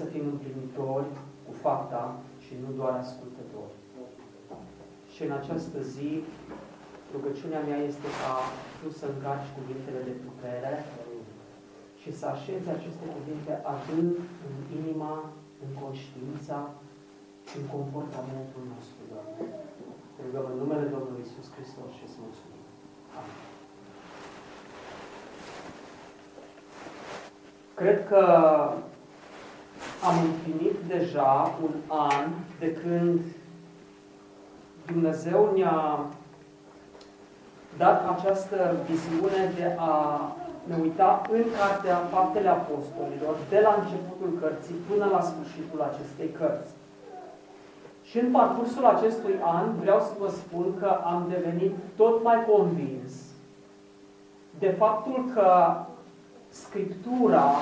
să fim împlinitori cu fapta și nu doar ascultători. Și în această zi, rugăciunea mea este ca tu să încarci cuvintele de putere și să așezi aceste cuvinte adânc în inima, în conștiința, în comportamentul nostru, Doamne. Te rugăm în numele Domnului Isus Hristos și îți mulțumim. Amin. Cred că am împlinit deja un an de când Dumnezeu ne-a dat această viziune de a ne uita în Cartea Faptele Apostolilor, de la începutul cărții până la sfârșitul acestei cărți. Și în parcursul acestui an vreau să vă spun că am devenit tot mai convins de faptul că Scriptura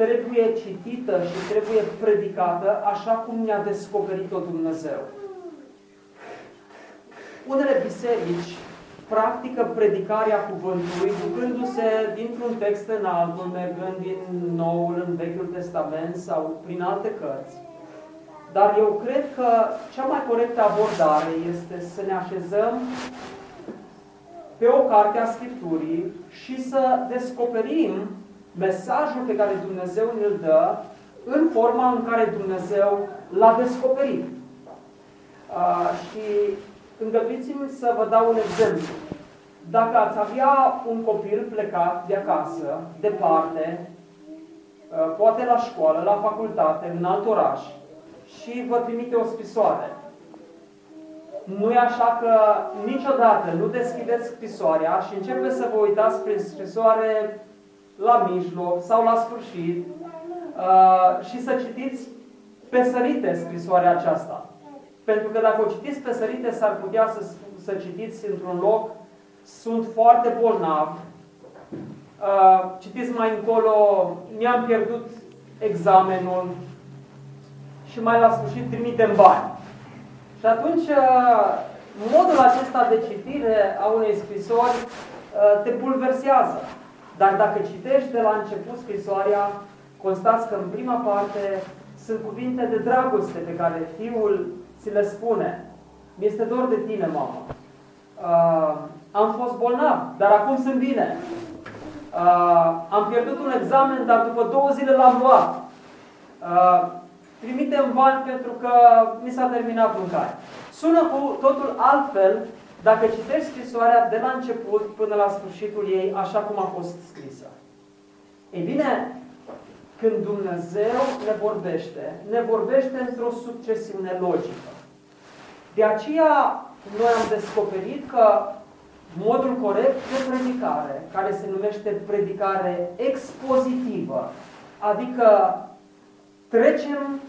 trebuie citită și trebuie predicată așa cum ne-a descoperit-o Dumnezeu. Unele biserici practică predicarea cuvântului, ducându-se dintr-un text în altul, mergând din Noul în Vechiul Testament sau prin alte cărți. Dar eu cred că cea mai corectă abordare este să ne așezăm pe o carte a Scripturii și să descoperim mesajul pe care Dumnezeu îl dă în forma în care Dumnezeu l-a descoperit. Uh, și îngăduiți-mi să vă dau un exemplu. Dacă ați avea un copil plecat de acasă, departe, uh, poate la școală, la facultate, în alt oraș, și vă trimite o scrisoare. Nu e așa că niciodată nu deschideți scrisoarea și începeți să vă uitați prin scrisoare la mijloc sau la sfârșit uh, și să citiți pe sărite scrisoarea aceasta. Pentru că dacă o citiți pe sărite, s-ar putea să, să citiți într-un loc, sunt foarte bolnav, uh, citiți mai încolo, mi-am pierdut examenul și mai la sfârșit trimitem bani. Și atunci, uh, modul acesta de citire a unei scrisori uh, te pulversează. Dar dacă citești de la început scrisoarea, constați că în prima parte sunt cuvinte de dragoste pe care fiul ți le spune. Mi-este dor de tine, mamă. Uh, am fost bolnav, dar acum sunt bine. Uh, am pierdut un examen, dar după două zile l-am luat. Uh, trimitem bani pentru că mi s-a terminat mâncare. Sună cu totul altfel dacă citești scrisoarea de la început până la sfârșitul ei, așa cum a fost scrisă. Ei bine, când Dumnezeu ne vorbește, ne vorbește într-o succesiune logică. De aceea, noi am descoperit că modul corect de predicare, care se numește predicare expozitivă, adică trecem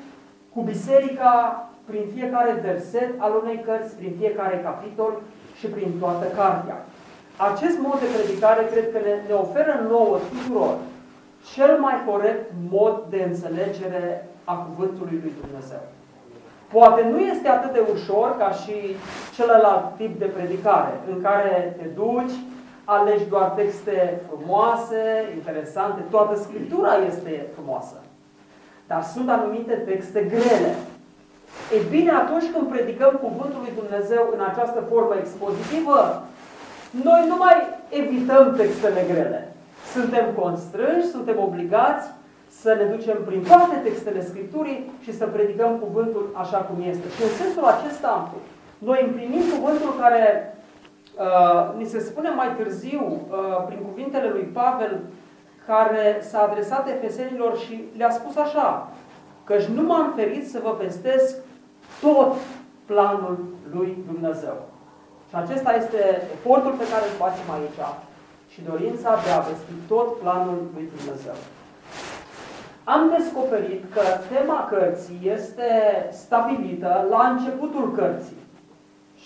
cu biserica prin fiecare verset al unei cărți, prin fiecare capitol și prin toată cartea. Acest mod de predicare cred că ne, ne oferă nouă tuturor cel mai corect mod de înțelegere a Cuvântului lui Dumnezeu. Poate nu este atât de ușor ca și celălalt tip de predicare, în care te duci, alegi doar texte frumoase, interesante, toată Scriptura este frumoasă. Dar sunt anumite texte grele, E bine, atunci când predicăm Cuvântul lui Dumnezeu în această formă expozitivă, noi nu mai evităm textele grele. Suntem constrânși, suntem obligați să ne ducem prin toate textele Scripturii și să predicăm cuvântul așa cum este. Și în sensul acesta, noi împlinim cuvântul care uh, ni se spune mai târziu uh, prin cuvintele lui Pavel, care s-a adresat efesenilor și le-a spus așa, căci nu m-am ferit să vă pestesc tot planul lui Dumnezeu. Și acesta este efortul pe care îl facem aici și dorința de a vesti tot planul lui Dumnezeu. am descoperit că tema cărții este stabilită la începutul cărții.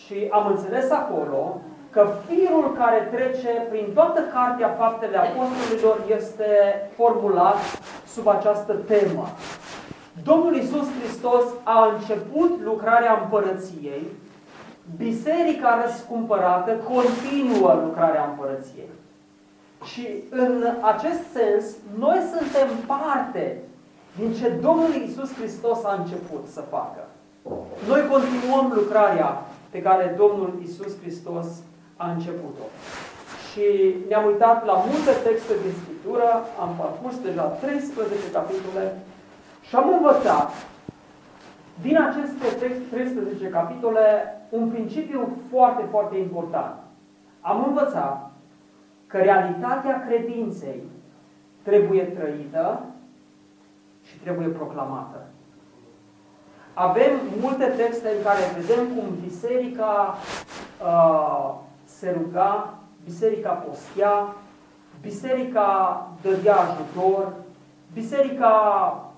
Și am înțeles acolo că firul care trece prin toată cartea Faptele Apostolilor este formulat sub această temă. Domnul Isus Hristos a început lucrarea împărăției, biserica răscumpărată continuă lucrarea împărăției. Și în acest sens, noi suntem parte din ce Domnul Isus Hristos a început să facă. Noi continuăm lucrarea pe care Domnul Isus Hristos a început-o. Și ne-am uitat la multe texte din Scriptură, am parcurs deja 13 capitole și am învățat din aceste 13 capitole un principiu foarte, foarte important. Am învățat că realitatea credinței trebuie trăită și trebuie proclamată. Avem multe texte în care vedem cum biserica uh, se ruga, biserica postea, biserica dădea ajutor, biserica uh,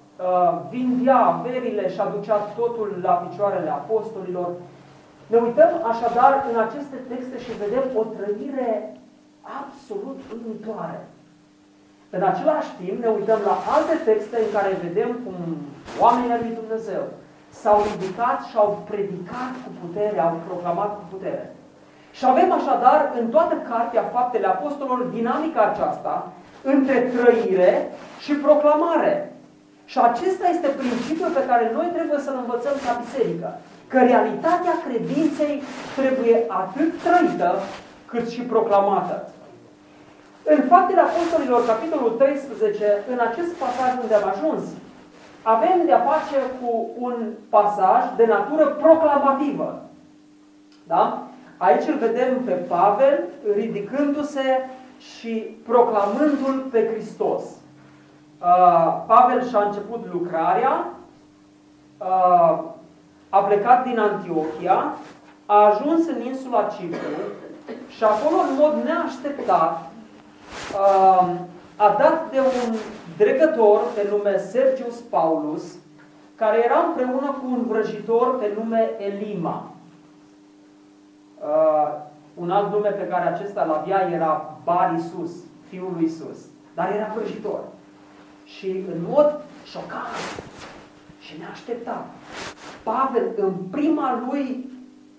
vindea averile și aducea totul la picioarele apostolilor. Ne uităm așadar în aceste texte și vedem o trăire absolut uimitoare. În același timp ne uităm la alte texte în care vedem cum oamenii lui Dumnezeu s-au ridicat și au predicat cu putere, au proclamat cu putere. Și avem așadar în toată cartea Faptele Apostolilor dinamica aceasta între trăire și proclamare. Și acesta este principiul pe care noi trebuie să-l învățăm ca biserică. Că realitatea credinței trebuie atât trăită cât și proclamată. În Faptele Apostolilor, capitolul 13, în acest pasaj unde am ajuns, avem de-a face cu un pasaj de natură proclamativă. Da? Aici îl vedem pe Pavel ridicându-se și proclamându-l pe Hristos. Uh, Pavel și-a început lucrarea, uh, a plecat din Antiochia, a ajuns în insula Cipru și acolo, în mod neașteptat, uh, a dat de un dregător pe nume Sergius Paulus, care era împreună cu un vrăjitor pe nume Elima. Uh, un alt nume pe care acesta îl avea era Bar Isus, fiul lui Isus. Dar era vrăjitor. Și în mod șocant și neașteptat, Pavel, în prima lui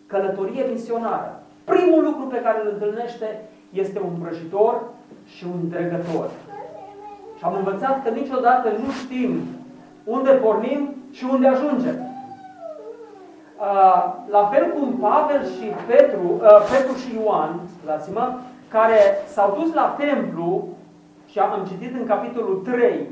călătorie misionară, primul lucru pe care îl întâlnește este un vrăjitor și un dregător. Și am învățat că niciodată nu știm unde pornim și unde ajungem. Uh, la fel cum Pavel și Petru, uh, Petru și Ioan, dați-mă, care s-au dus la templu, și am citit în capitolul 3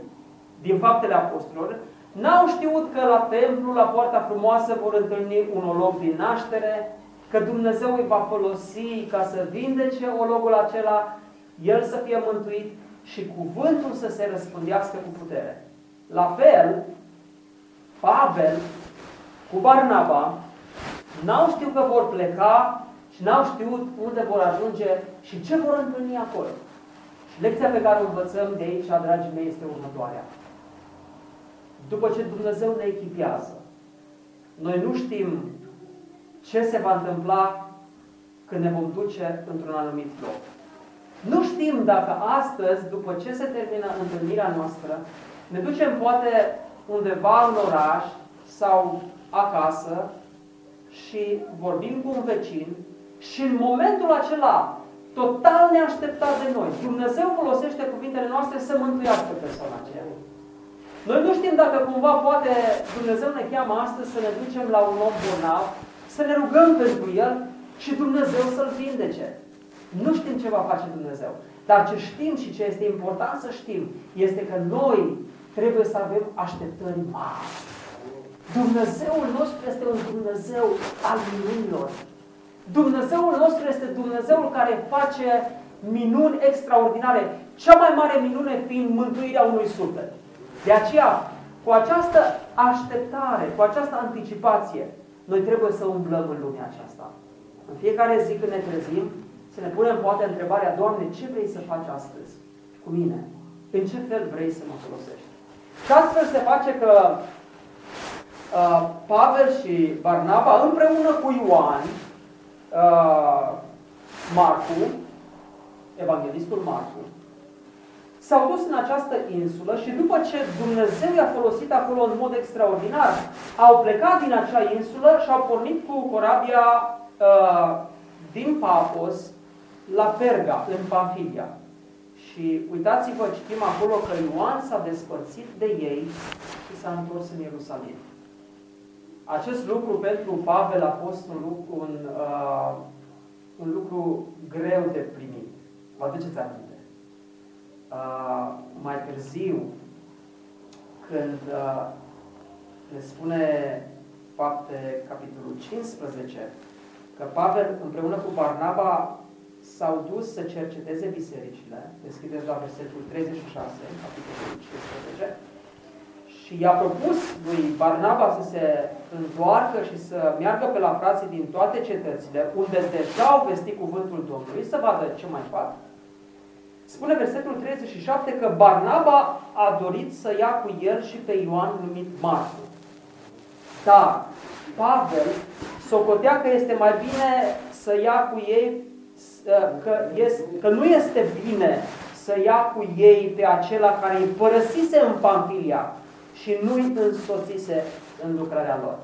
din Faptele Apostolilor, n-au știut că la templu, la poarta frumoasă, vor întâlni un olog din naștere, că Dumnezeu îi va folosi ca să vindece ologul acela, el să fie mântuit și cuvântul să se răspândească cu putere. La fel, Pavel cu Barnaba n-au știut că vor pleca și n-au știut unde vor ajunge și ce vor întâlni acolo. Și lecția pe care o învățăm de aici, dragii mei, este următoarea. După ce Dumnezeu ne echipează, noi nu știm ce se va întâmpla când ne vom duce într-un anumit loc. Nu știm dacă astăzi, după ce se termină întâlnirea noastră, ne ducem poate undeva în oraș sau acasă și vorbim cu un vecin și în momentul acela, total neașteptat de noi, Dumnezeu folosește cuvintele noastre să mântuiască persoana aceea. Noi nu știm dacă cumva poate Dumnezeu ne cheamă astăzi să ne ducem la un om bolnav, să ne rugăm pentru el și Dumnezeu să-l vindece. Nu știm ce va face Dumnezeu. Dar ce știm și ce este important să știm este că noi trebuie să avem așteptări mari. Dumnezeul nostru este un Dumnezeu al minunilor. Dumnezeul nostru este Dumnezeul care face minuni extraordinare. Cea mai mare minune fiind mântuirea unui suflet. De aceea, cu această așteptare, cu această anticipație, noi trebuie să umblăm în lumea aceasta. În fiecare zi când ne trezim, să ne punem poate întrebarea, Doamne, ce vrei să faci astăzi cu mine? În ce fel vrei să mă folosești? Și astfel se face că uh, Pavel și Barnaba împreună cu Ioan, uh, Marcu, evanghelistul Marcu, s-au dus în această insulă și după ce Dumnezeu i-a folosit acolo în mod extraordinar, au plecat din acea insulă și au pornit cu corabia uh, din Papos la Perga, în Pamfilia. Și uitați-vă, citim acolo că Ioan s-a despărțit de ei și s-a întors în Ierusalim. Acest lucru pentru Pavel a fost un lucru, un, uh, un lucru greu de primit. Vă aduceți aminte? Uh, mai târziu, când uh, ne spune fapte capitolul 15, că Pavel împreună cu Barnaba s-au dus să cerceteze bisericile, deschideți la versetul 36, capitolul 15, și i-a propus lui Barnaba să se întoarcă și să meargă pe la frații din toate cetățile, unde deja au vestit cuvântul Domnului, să vadă ce mai fac. Spune versetul 37 că Barnaba a dorit să ia cu el și pe Ioan numit Marcu. Dar Pavel socotea că este mai bine să ia cu ei că, este, că nu este bine să ia cu ei pe acela care îi părăsise în Pamfilia și nu îi însoțise în lucrarea lor.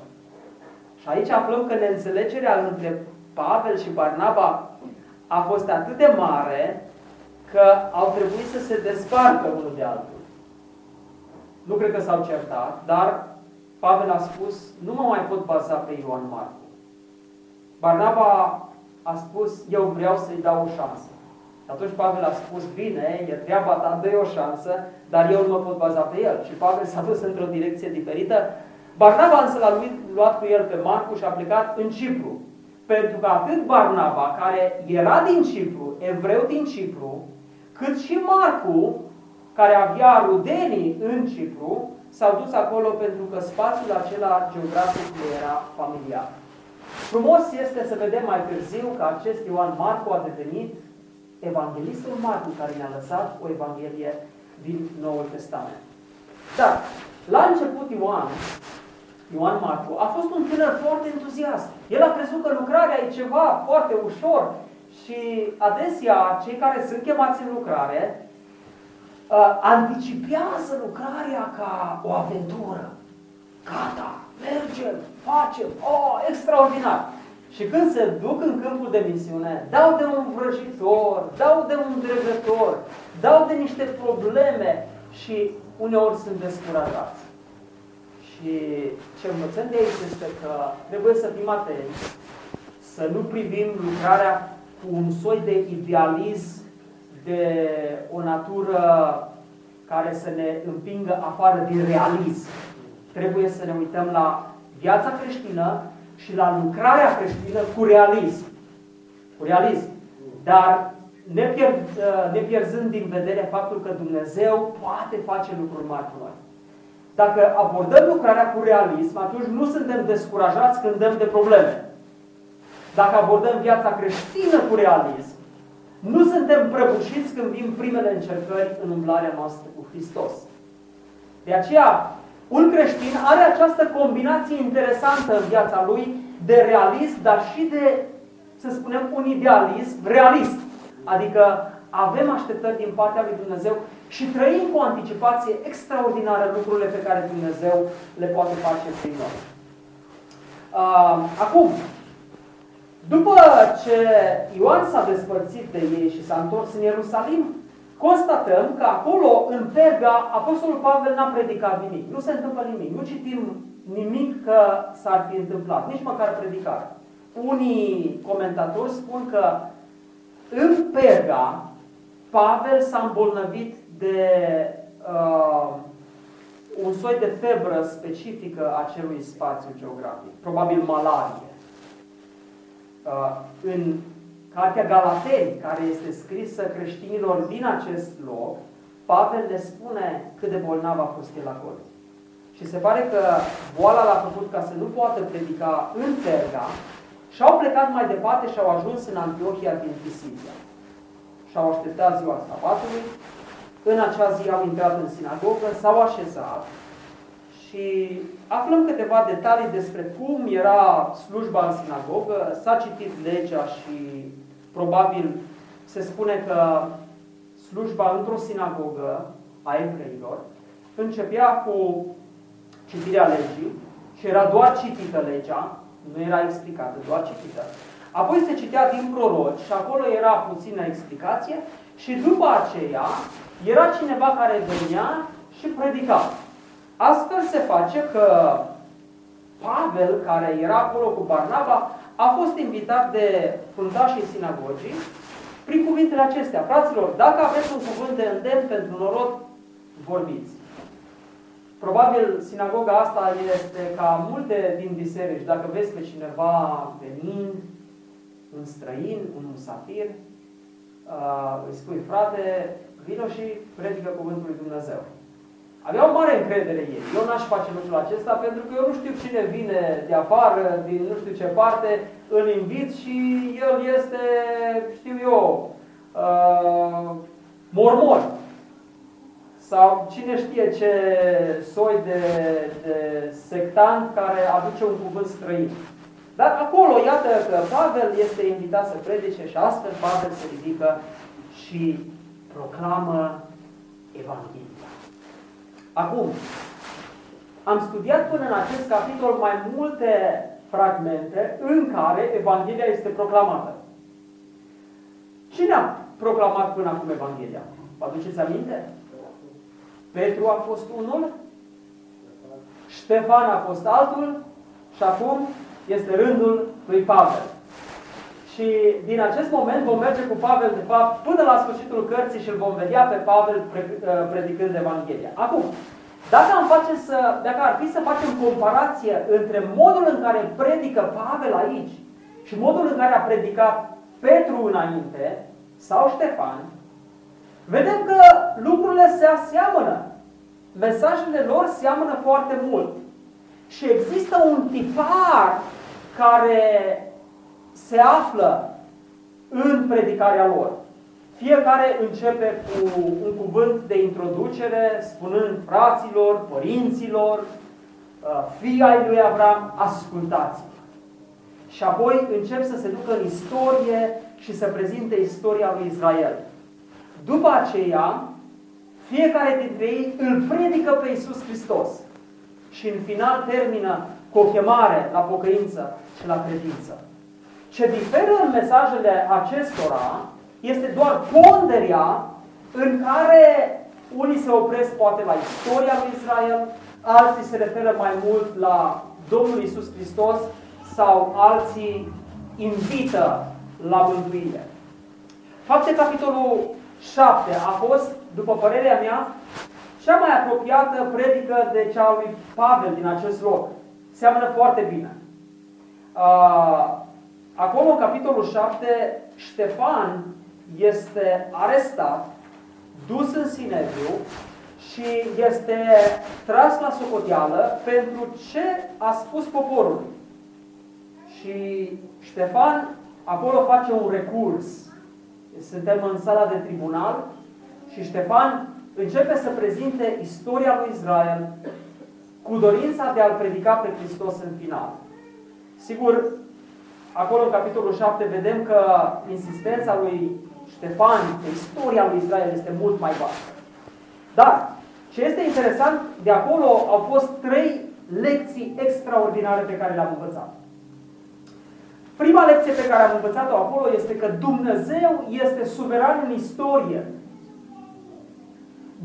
Și aici aflăm că neînțelegerea între Pavel și Barnaba a fost atât de mare că au trebuit să se despartă unul de altul. Nu cred că s-au certat, dar Pavel a spus, nu mă mai pot baza pe Ioan Marcu. Barnaba a spus, eu vreau să-i dau o șansă. Atunci Pavel a spus, bine, e treaba ta, dă o șansă, dar eu nu mă pot baza pe el. Și Pavel s-a dus într-o direcție diferită. Barnaba însă l-a luat cu el pe Marcu și a plecat în Cipru. Pentru că atât Barnaba, care era din Cipru, evreu din Cipru, cât și Marcu, care avea rudenii în Cipru, s-au dus acolo pentru că spațiul acela geografic era familiar. Frumos este să vedem mai târziu că acest Ioan Marcu a devenit evanghelistul Marcu care ne-a lăsat o evanghelie din Noul Testament. Dar, la început Ioan, Ioan Marcu, a fost un tânăr foarte entuziast. El a crezut că lucrarea e ceva foarte ușor și adesea cei care sunt chemați în lucrare uh, anticipează lucrarea ca o aventură. Gata, mergem, facem, oh, extraordinar. Și când se duc în câmpul de misiune, dau de un vrăjitor, dau de un dregător, dau de niște probleme și uneori sunt descurajați. Și ce învățăm de aici este că trebuie să fim atenți, să nu privim lucrarea cu un soi de idealism, de o natură care să ne împingă afară din realism. Trebuie să ne uităm la viața creștină și la lucrarea creștină cu realism. Cu realism. Dar ne, pierd, uh, ne pierzând din vedere faptul că Dumnezeu poate face lucruri mari cu noi. Dacă abordăm lucrarea cu realism, atunci nu suntem descurajați când dăm de probleme. Dacă abordăm viața creștină cu realism, nu suntem prăbușiți când vin primele încercări în umblarea noastră cu Hristos. De aceea, un creștin are această combinație interesantă în viața lui de realism, dar și de, să spunem, un idealism realist. Adică avem așteptări din partea lui Dumnezeu și trăim cu o anticipație extraordinară lucrurile pe care Dumnezeu le poate face prin noi. Uh, acum, după ce Ioan s-a despărțit de ei și s-a întors în Ierusalim, constatăm că acolo, în Perga, Apostolul Pavel n-a predicat nimic. Nu se întâmplă nimic. Nu citim nimic că s-ar fi întâmplat, nici măcar predicare. Unii comentatori spun că în Perga, Pavel s-a îmbolnăvit de uh, un soi de febră specifică acelui spațiu geografic, probabil malarie. Uh, în Cartea Galateni, care este scrisă creștinilor din acest loc, Pavel le spune cât de bolnav a fost el acolo. Și se pare că boala l-a făcut ca să nu poată predica în Perga și au plecat mai departe și au ajuns în Antiohia din Pisidia. Și au așteptat ziua sabatului în acea zi au intrat în sinagogă, s-au așezat și aflăm câteva detalii despre cum era slujba în sinagogă. S-a citit legea și probabil se spune că slujba într-o sinagogă a evreilor începea cu citirea legii și era doar citită legea, nu era explicată, doar citită. Apoi se citea din proroci și acolo era puțină explicație și după aceea era cineva care venea și predica. Astfel se face că Pavel, care era acolo cu Barnaba, a fost invitat de fundașii sinagogii prin cuvintele acestea. Fraților, dacă aveți un cuvânt de îndemn pentru norod, vorbiți. Probabil sinagoga asta este ca multe din biserici. Dacă vezi pe cineva venind, un străin, un musafir, uh, îi spui, frate, vino și predică cuvântul lui Dumnezeu. Aveau mare încredere ei. Eu n-aș face lucrul acesta pentru că eu nu știu cine vine de afară, din nu știu ce parte, îl invit și el este, știu eu, uh, mormon. Sau cine știe ce soi de, de sectant care aduce un cuvânt străin. Dar acolo, iată că Pavel este invitat să predice și astfel Pavel se ridică și proclamă Evanghelia. Acum, am studiat până în acest capitol mai multe fragmente în care Evanghelia este proclamată. Cine a proclamat până acum Evanghelia? Vă aduceți aminte? Petru a fost unul, Ștefan a fost altul și acum este rândul lui Pavel. Și din acest moment vom merge cu Pavel, de fapt, până la sfârșitul cărții și îl vom vedea pe Pavel uh, predicând Evanghelia. Acum, dacă, am face să, dacă ar fi să facem comparație între modul în care predică Pavel aici și modul în care a predicat Petru înainte, sau Ștefan, vedem că lucrurile se aseamănă. Mesajele lor seamănă foarte mult. Și există un tipar care se află în predicarea lor. Fiecare începe cu un cuvânt de introducere, spunând fraților, părinților, uh, fii ai lui Avram, ascultați Și apoi încep să se ducă în istorie și să prezinte istoria lui Israel. După aceea, fiecare dintre ei îl predică pe Iisus Hristos. Și în final termină cu o chemare la pocăință și la credință. Ce diferă în mesajele acestora este doar ponderea în care unii se opresc poate la istoria lui Israel, alții se referă mai mult la Domnul Isus Hristos sau alții invită la mântuire. Fapte capitolul 7 a fost, după părerea mea, cea mai apropiată predică de cea lui Pavel din acest loc. Seamănă foarte bine. Acolo, în capitolul 7, Ștefan este arestat, dus în Sineviu și este tras la socoteală pentru ce a spus poporului. Și Ștefan acolo face un recurs. Suntem în sala de tribunal și Ștefan începe să prezinte istoria lui Israel cu dorința de a-L predica pe Hristos în final. Sigur, acolo în capitolul 7 vedem că insistența lui Ștefan pe istoria lui Israel este mult mai vastă. Dar, ce este interesant, de acolo au fost trei lecții extraordinare pe care le-am învățat. Prima lecție pe care am învățat-o acolo este că Dumnezeu este suveran în istorie.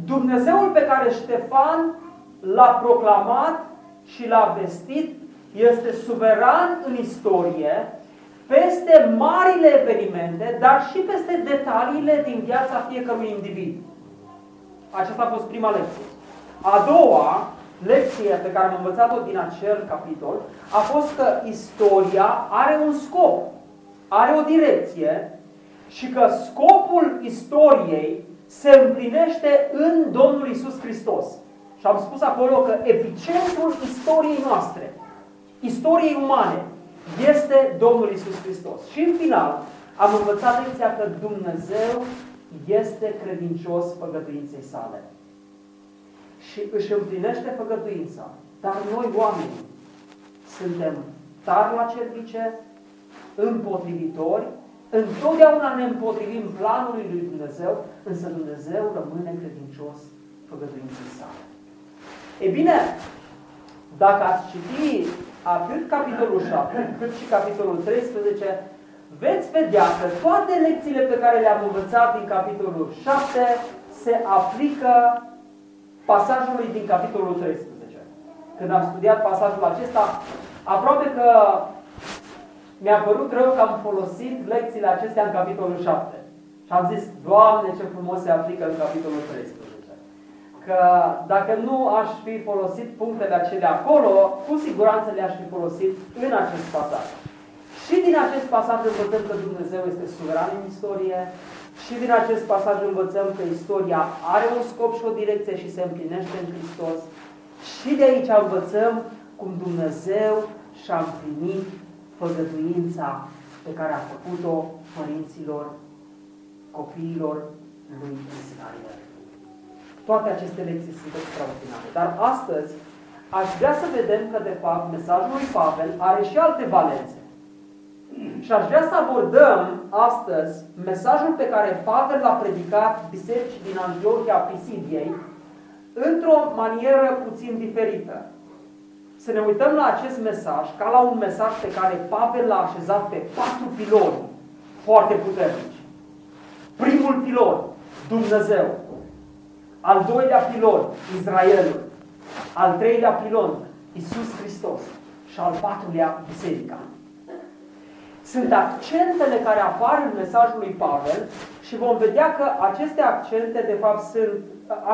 Dumnezeul pe care Ștefan l-a proclamat și l-a vestit este suveran în istorie, peste marile evenimente, dar și peste detaliile din viața fiecărui individ. Aceasta a fost prima lecție. A doua lecție pe care am învățat-o din acel capitol a fost că istoria are un scop, are o direcție și că scopul istoriei se împlinește în Domnul Isus Hristos. Și am spus acolo că epicentrul istoriei noastre istoriei umane este Domnul Isus Hristos. Și în final am învățat lecția că Dumnezeu este credincios făgăduinței sale. Și își împlinește făgăduința. Dar noi, oamenii, suntem tari la cervice, împotrivitori, întotdeauna ne împotrivim planului lui Dumnezeu, însă Dumnezeu rămâne credincios făgăduinței sale. E bine, dacă ați citi atât capitolul 7, cât și capitolul 13, veți vedea că toate lecțiile pe care le-am învățat din capitolul 7 se aplică pasajului din capitolul 13. Când am studiat pasajul acesta, aproape că mi-a părut rău că am folosit lecțiile acestea în capitolul 7. Și am zis, Doamne, ce frumos se aplică în capitolul 13 că dacă nu aș fi folosit punctele acelea acolo, cu siguranță le-aș fi folosit în acest pasaj. Și din acest pasaj învățăm că Dumnezeu este suveran în istorie, și din acest pasaj învățăm că istoria are un scop și o direcție și se împlinește în Hristos. Și de aici învățăm cum Dumnezeu și-a împlinit făgăduința pe care a făcut-o părinților, copiilor lui Israel. Toate aceste lecții sunt extraordinare. Dar astăzi aș vrea să vedem că, de fapt, mesajul lui Pavel are și alte valențe. Și aș vrea să abordăm astăzi mesajul pe care Pavel l-a predicat bisericii din Antiochia Pisidiei într-o manieră puțin diferită. Să ne uităm la acest mesaj ca la un mesaj pe care Pavel l-a așezat pe patru piloni foarte puternici. Primul pilon, Dumnezeu. Al doilea pilon, Israelul. Al treilea pilon, Isus Hristos. Și al patrulea, Biserica. Sunt accentele care apar în mesajul lui Pavel și vom vedea că aceste accente, de fapt, sunt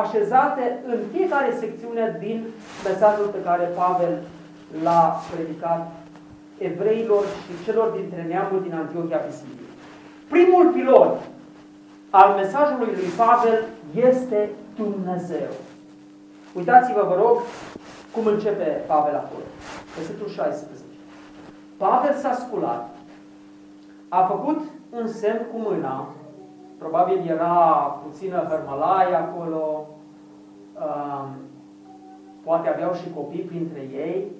așezate în fiecare secțiune din mesajul pe care Pavel l-a predicat evreilor și celor dintre neamul din Antiochia Pisidiei. Primul pilon al mesajului lui Pavel este Dumnezeu. Uitați-vă, vă rog, cum începe Pavel acolo. Versetul 16. Pavel s-a sculat, a făcut un semn cu mâna, probabil era puțină hărmălaie acolo, um, poate aveau și copii printre ei,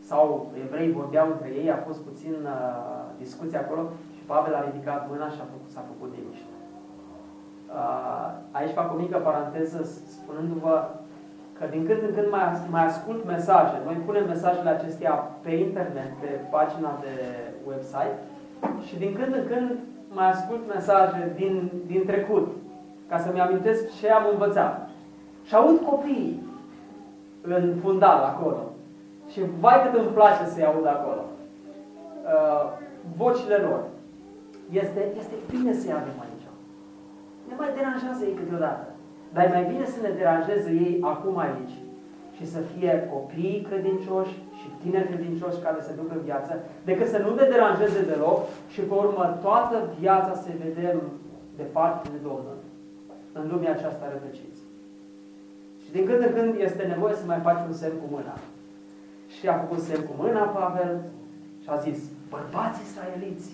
sau evrei vorbeau între ei, a fost puțin uh, discuție acolo și Pavel a ridicat mâna și a făcut, s-a făcut liniște. Uh, aici fac o mică paranteză spunându-vă că din când în când mai, mai ascult mesaje. Noi punem mesajele acestea pe internet, pe pagina de website și din când în când mai ascult mesaje din, din trecut ca să-mi amintesc ce am învățat. Și aud copiii în fundal acolo. Și vai cât îmi place să-i aud acolo. Uh, vocile lor. Este, este bine să-i avem aici ne mai deranjează ei câteodată. Dar e mai bine să ne deranjeze ei acum aici și să fie copii credincioși și tineri credincioși care se duc în viață, decât să nu ne deranjeze deloc și pe urmă toată viața să vedem departe de Domnul, în lumea aceasta rătăciți. Și din când în când este nevoie să mai faci un semn cu mâna. Și a făcut semn cu mâna Pavel și a zis, bărbați israeliți,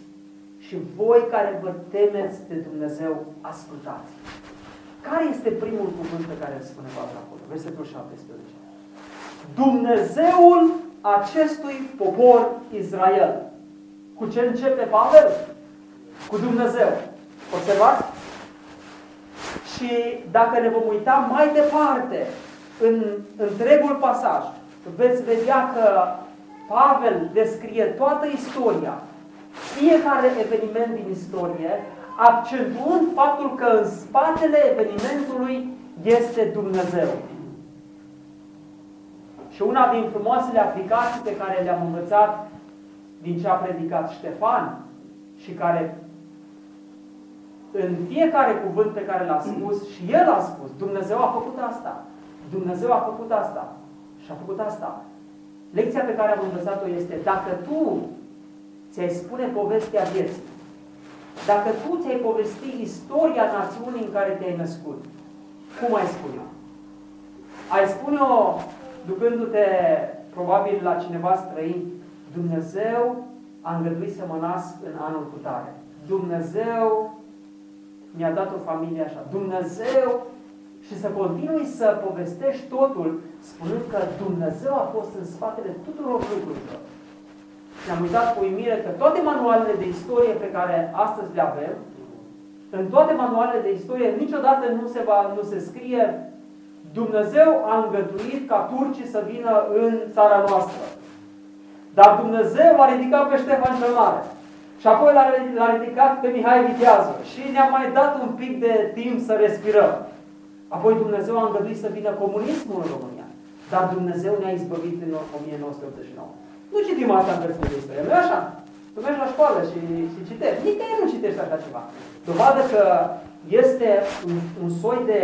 și voi care vă temeți de Dumnezeu, ascultați. Care este primul cuvânt pe care îl spune Pavel acolo? Versetul 17. Dumnezeul acestui popor Israel. Cu ce începe Pavel? Cu Dumnezeu. Observați? Și dacă ne vom uita mai departe în întregul pasaj, veți vedea că Pavel descrie toată istoria fiecare eveniment din istorie, accentuând faptul că în spatele evenimentului este Dumnezeu. Și una din frumoasele aplicații pe care le-am învățat din ce a predicat Ștefan și care în fiecare cuvânt pe care l-a spus și el a spus, Dumnezeu a făcut asta, Dumnezeu a făcut asta și a făcut asta. Lecția pe care am învățat-o este, dacă tu ți-ai spune povestea vieții, dacă tu ți-ai povesti istoria națiunii în care te-ai născut, cum ai spune-o? Ai spune-o ducându-te probabil la cineva străin, Dumnezeu a îngăduit să mă nasc în anul cu tare. Dumnezeu mi-a dat o familie așa. Dumnezeu și să continui să povestești totul spunând că Dumnezeu a fost în spatele tuturor lucrurilor. Și am uitat cu uimire că toate manualele de istorie pe care astăzi le avem, în toate manualele de istorie niciodată nu se, va, nu se scrie Dumnezeu a îngăduit ca turcii să vină în țara noastră. Dar Dumnezeu a ridicat pe Ștefan cel Mare. Și apoi l-a ridicat pe Mihai Vitează. Și ne-a mai dat un pic de timp să respirăm. Apoi Dumnezeu a îngăduit să vină comunismul în România. Dar Dumnezeu ne-a izbăvit în 1989. Nu citim asta în cărțile de istorie, nu așa? Tu mergi la școală și, și citești. Nicăieri nu citești așa ceva. Dovadă că este un, un soi de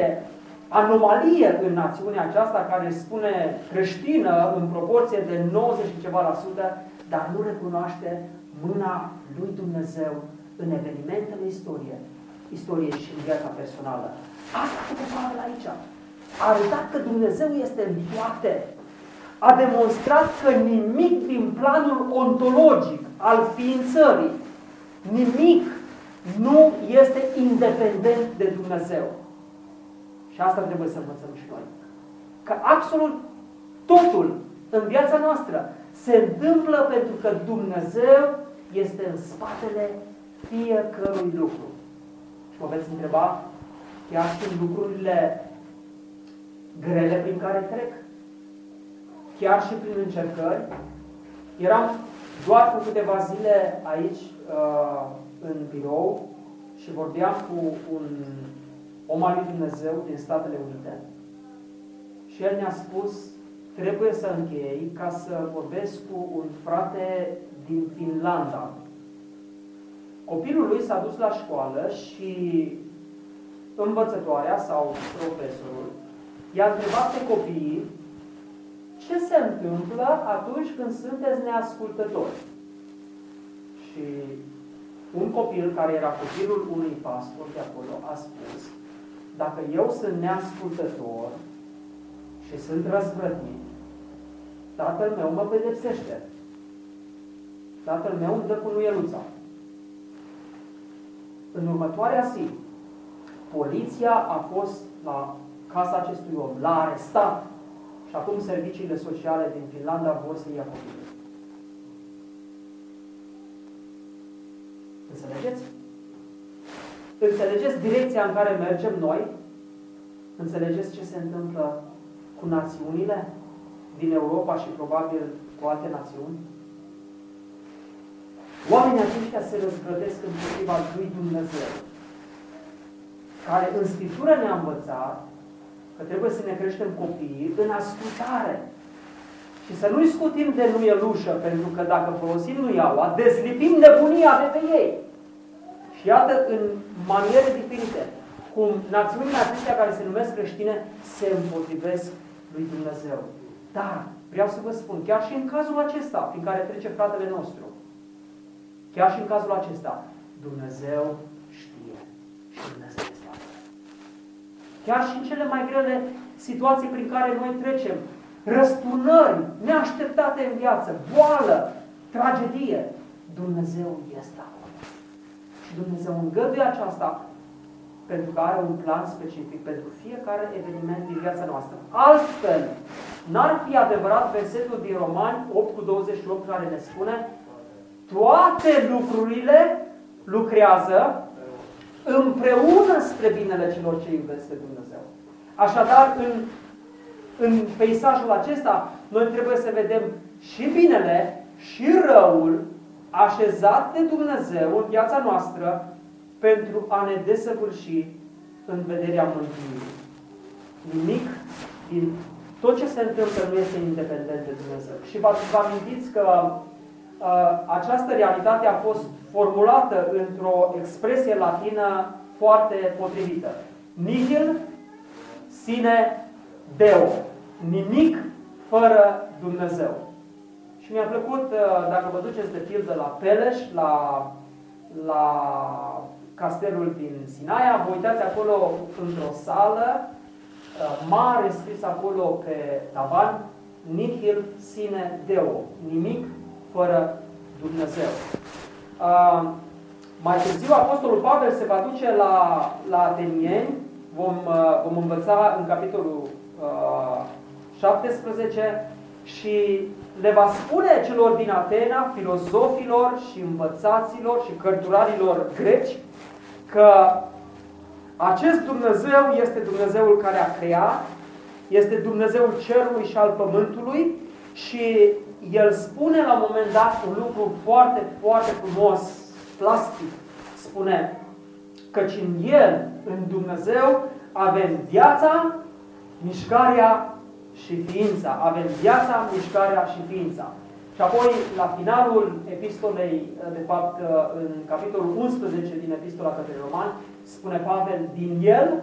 anomalie în națiunea aceasta care spune creștină în proporție de 90 și ceva la sută, dar nu recunoaște mâna lui Dumnezeu în evenimentele istorie, istoriei și în viața personală. Asta a făcut Pavel aici. A arătat că Dumnezeu este în toate. A demonstrat că nimic din planul ontologic al ființării, nimic nu este independent de Dumnezeu. Și asta trebuie să învățăm și noi. Că absolut totul în viața noastră se întâmplă pentru că Dumnezeu este în spatele fiecărui lucru. Și mă veți întreba, chiar și în lucrurile grele prin care trec, chiar și prin încercări, eram doar cu câteva zile aici uh, în birou și vorbeam cu un om al lui Dumnezeu din Statele Unite și el ne-a spus trebuie să închei ca să vorbesc cu un frate din Finlanda. Copilul lui s-a dus la școală și învățătoarea sau profesorul i-a întrebat pe copiii ce se întâmplă atunci când sunteți neascultători. Și un copil care era copilul unui pastor de acolo a spus dacă eu sunt neascultător și sunt răzvrătit, tatăl meu mă pedepsește. Tatăl meu îmi dă cu nuieluța. În următoarea zi, poliția a fost la casa acestui om, l-a arestat și acum serviciile sociale din Finlanda vor să ia copilul. Înțelegeți? Înțelegeți direcția în care mergem noi? Înțelegeți ce se întâmplă cu națiunile din Europa și probabil cu alte națiuni? Oamenii aceștia se răzvrătesc împotriva lui Dumnezeu, care în Scriptură ne-a învățat că trebuie să ne creștem copiii în ascultare. Și să nu-i scutim de nuielușă, pentru că dacă folosim nuiaua, dezlipim nebunia de pe ei. Și iată, în maniere diferite, cum națiunile acestea care se numesc creștine se împotrivesc lui Dumnezeu. Dar vreau să vă spun, chiar și în cazul acesta, prin care trece fratele nostru, chiar și în cazul acesta, Dumnezeu știe și Dumnezeu este acolo. Chiar și în cele mai grele situații prin care noi trecem, răsturnări neașteptate în viață, boală, tragedie, Dumnezeu este acolo. Și Dumnezeu îngăduie aceasta pentru că are un plan specific pentru fiecare eveniment din viața noastră. Altfel, n-ar fi adevărat versetul din Romani 8 cu 28 care ne spune toate lucrurile lucrează împreună spre binele celor ce iubesc pe Dumnezeu. Așadar, în, în peisajul acesta, noi trebuie să vedem și binele și răul așezat de Dumnezeu în viața noastră pentru a ne desăvârși în vederea mântuirii. Nimic din tot ce se întâmplă nu este independent de Dumnezeu. Și vă amintiți că uh, această realitate a fost formulată într-o expresie latină foarte potrivită. Nihil sine Deo. Nimic fără Dumnezeu. Și mi-a plăcut, uh, dacă vă duceți de pildă la Peleș, la, la castelul din Sinaia, vă uitați acolo într-o sală, uh, mare scris acolo pe tavan, nihil sine Deo, nimic fără Dumnezeu. Uh, Mai târziu, Apostolul Pavel se va duce la, la Atenieni, vom, uh, vom învăța în capitolul uh, 17 și le va spune celor din Atena, filozofilor și învățaților și cărturarilor greci, că acest Dumnezeu este Dumnezeul care a creat, este Dumnezeul cerului și al pământului și el spune la un moment dat un lucru foarte, foarte frumos, plastic. Spune, căci în El, în Dumnezeu, avem viața, mișcarea și ființa. Avem viața, mișcarea și ființa. Și apoi, la finalul epistolei, de fapt, în capitolul 11 din epistola către Romani, spune Pavel, din El,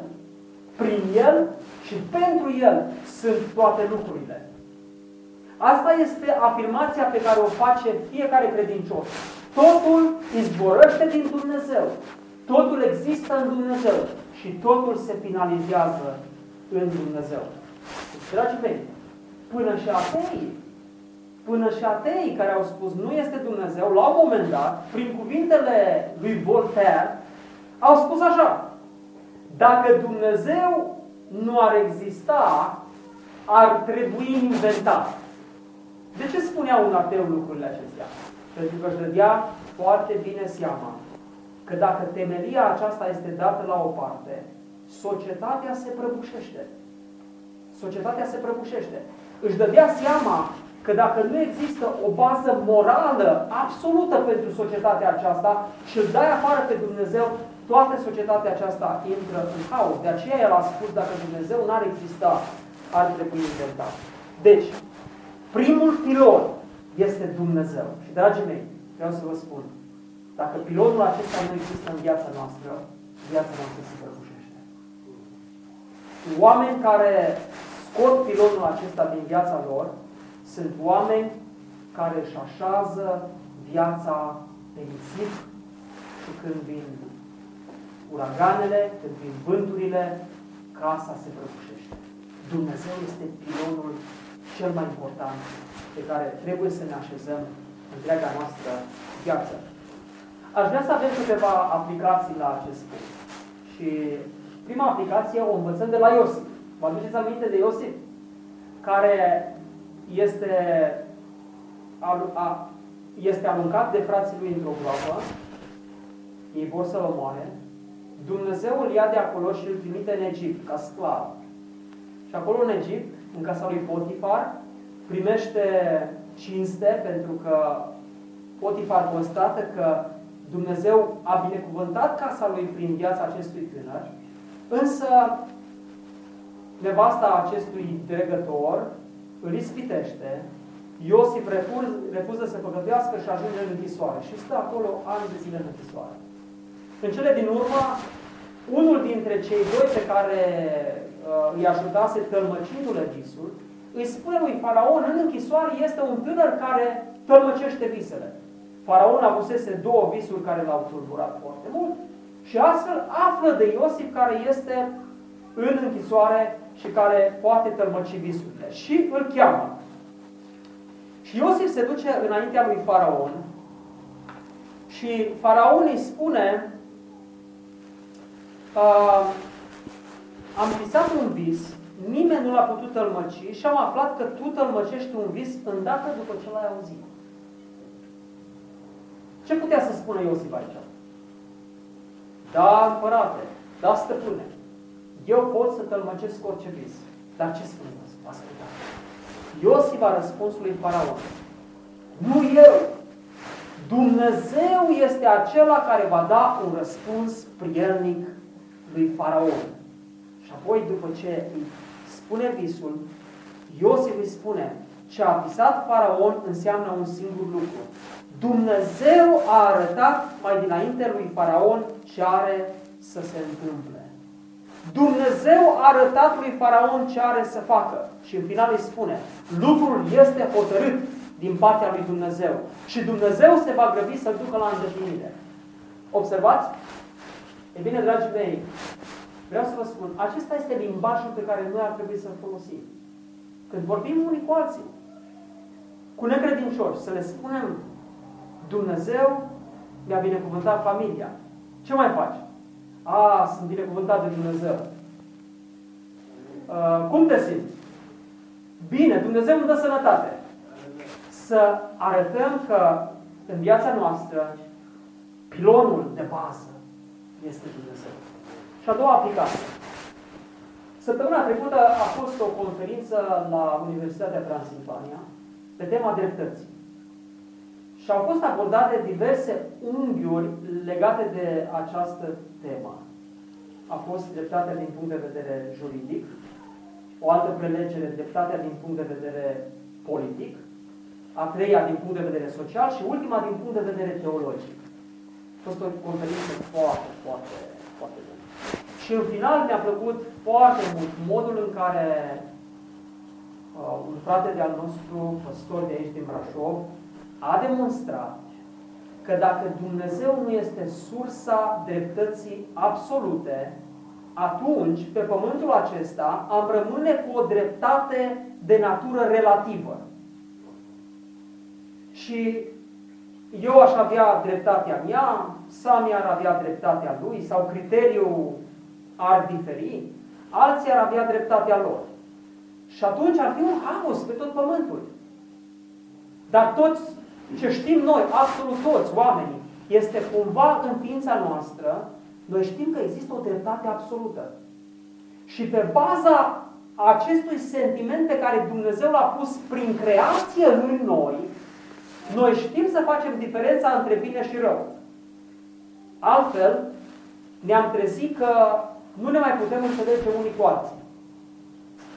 prin El și pentru El sunt toate lucrurile. Asta este afirmația pe care o face fiecare credincios. Totul izvorăște din Dumnezeu. Totul există în Dumnezeu și totul se finalizează în Dumnezeu. Deci, dragii mei, până și ateii, până și ateii care au spus nu este Dumnezeu, la un moment dat, prin cuvintele lui Voltaire, au spus așa, dacă Dumnezeu nu ar exista, ar trebui inventat. De ce spunea un ateu lucrurile acestea? Pentru că își dădea foarte bine seama că dacă temelia aceasta este dată la o parte, societatea se prăbușește. Societatea se prăbușește. Își dădea seama că dacă nu există o bază morală absolută pentru societatea aceasta și îl dai afară pe Dumnezeu, toată societatea aceasta intră în haos. De aceea el a spus, dacă Dumnezeu n-ar exista, ar trebui inventat. Deci, Primul pilon este Dumnezeu. Și, dragii mei, vreau să vă spun, dacă pilonul acesta nu există în viața noastră, viața noastră se prăbușește. Oameni care scot pilonul acesta din viața lor sunt oameni care își așează viața pe nisip și când vin uraganele, când vin vânturile, casa se prăbușește. Dumnezeu este pilonul cel mai important pe care trebuie să ne așezăm întreaga noastră viață. Aș vrea să avem câteva aplicații la acest punct. Și prima aplicație o învățăm de la Iosif. Vă aduceți aminte de Iosif? Care este, este aruncat de frații lui într-o groapă, ei vor să-l omoare, Dumnezeu îl ia de acolo și îl trimite în Egipt, ca sclav. Și acolo în Egipt, în casa lui Potifar, primește cinste pentru că Potifar constată că Dumnezeu a binecuvântat casa lui prin viața acestui tânăr, însă nevasta acestui dregător îl ispitește, Iosif refuz, refuză să păcătuiască și ajunge în închisoare și stă acolo ani de zile în închisoare. În cele din urmă, unul dintre cei doi pe care uh, îi ajutase tălmăcindu-le visul, îi spune lui Faraon în închisoare este un tânăr care tălmăcește visele. Faraon avusese două visuri care l-au tulburat foarte mult și astfel află de Iosif care este în închisoare și care poate tălmăci visurile. Și îl cheamă. Și Iosif se duce înaintea lui Faraon și Faraon îi spune uh, am visat un vis nimeni nu l-a putut tălmăci și am aflat că tu tălmăcești un vis îndată după ce l-ai auzit. Ce putea să spună Iosif aici? Da, împărate, da, stăpâne, eu pot să tălmăcesc orice vis. Dar ce spune Iosif? Ascultați. Iosif a răspuns lui Faraon. Nu eu. Dumnezeu este acela care va da un răspuns prielnic lui Faraon. Și apoi, după ce îi spune visul, Iosif îi spune, ce a visat faraon înseamnă un singur lucru. Dumnezeu a arătat mai dinainte lui faraon ce are să se întâmple. Dumnezeu a arătat lui faraon ce are să facă. Și în final îi spune, lucrul este hotărât din partea lui Dumnezeu. Și Dumnezeu se va grăbi să-l ducă la îndeplinire. Observați? E bine, dragii mei, Vreau să vă spun, acesta este limbajul pe care noi ar trebui să-l folosim. Când vorbim unii cu alții, cu necredincioși, să le spunem, Dumnezeu mi-a binecuvântat familia. Ce mai faci? A, sunt binecuvântat de Dumnezeu. Uh, cum te simți? Bine, Dumnezeu îmi dă sănătate. Să arătăm că în viața noastră pilonul de bază este Dumnezeu. Și a doua aplicație. Săptămâna trecută a fost o conferință la Universitatea Transilvania pe tema dreptății. Și au fost abordate diverse unghiuri legate de această temă. A fost dreptatea din punct de vedere juridic, o altă prelegere, dreptatea din punct de vedere politic, a treia din punct de vedere social și ultima din punct de vedere teologic. A fost o conferință foarte, foarte, foarte bună. Și în final mi-a plăcut foarte mult modul în care uh, un frate de-al nostru, păstor de aici din Brașov, a demonstrat că dacă Dumnezeu nu este sursa dreptății absolute, atunci, pe pământul acesta, am rămâne cu o dreptate de natură relativă. Și eu aș avea dreptatea mea, Sami ar avea dreptatea lui, sau criteriul ar diferi, alții ar avea dreptatea lor. Și atunci ar fi un haos pe tot pământul. Dar toți ce știm noi, absolut toți oamenii, este cumva în ființa noastră, noi știm că există o dreptate absolută. Și pe baza acestui sentiment pe care Dumnezeu l-a pus prin creație în noi, noi știm să facem diferența între bine și rău. Altfel, ne-am trezit că nu ne mai putem înțelege unii cu alții.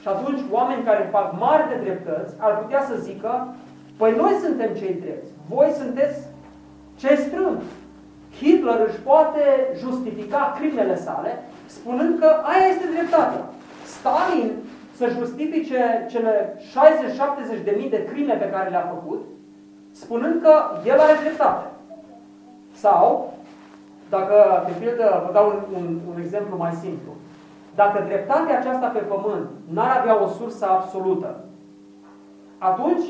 Și atunci, oameni care fac mari de dreptăți ar putea să zică Păi noi suntem cei drepți. Voi sunteți cei strâmbi. Hitler își poate justifica crimele sale spunând că aia este dreptatea. Stalin să justifice cele 60-70 de mii de crime pe care le-a făcut, spunând că el are dreptate. Sau, dacă, de pildă, vă dau un, un, un exemplu mai simplu. Dacă dreptatea aceasta pe pământ n-ar avea o sursă absolută, atunci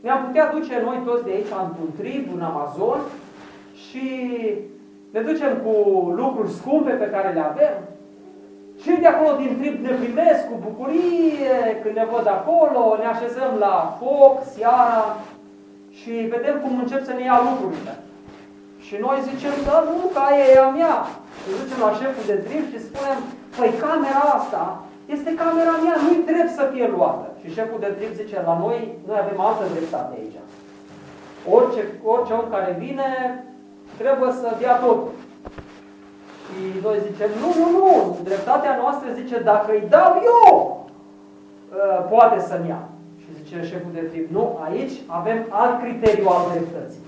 ne-am putea duce noi toți de aici într-un trib, în Amazon și ne ducem cu lucruri scumpe pe care le avem și de acolo din trib ne primesc cu bucurie când ne văd acolo, ne așezăm la foc seara și vedem cum încep să ne ia lucrurile. Și noi zicem, da, nu, că aia e a mea. Și ducem la șeful de trib și spunem, păi camera asta este camera mea, nu-i drept să fie luată. Și șeful de trip zice, la noi, noi avem altă dreptate aici. Orice, orice om care vine, trebuie să dea tot. Și noi zicem, nu, nu, nu, dreptatea noastră zice, dacă îi dau eu, ă, poate să-mi ia. Și zice șeful de trip, nu, aici avem alt criteriu al dreptății.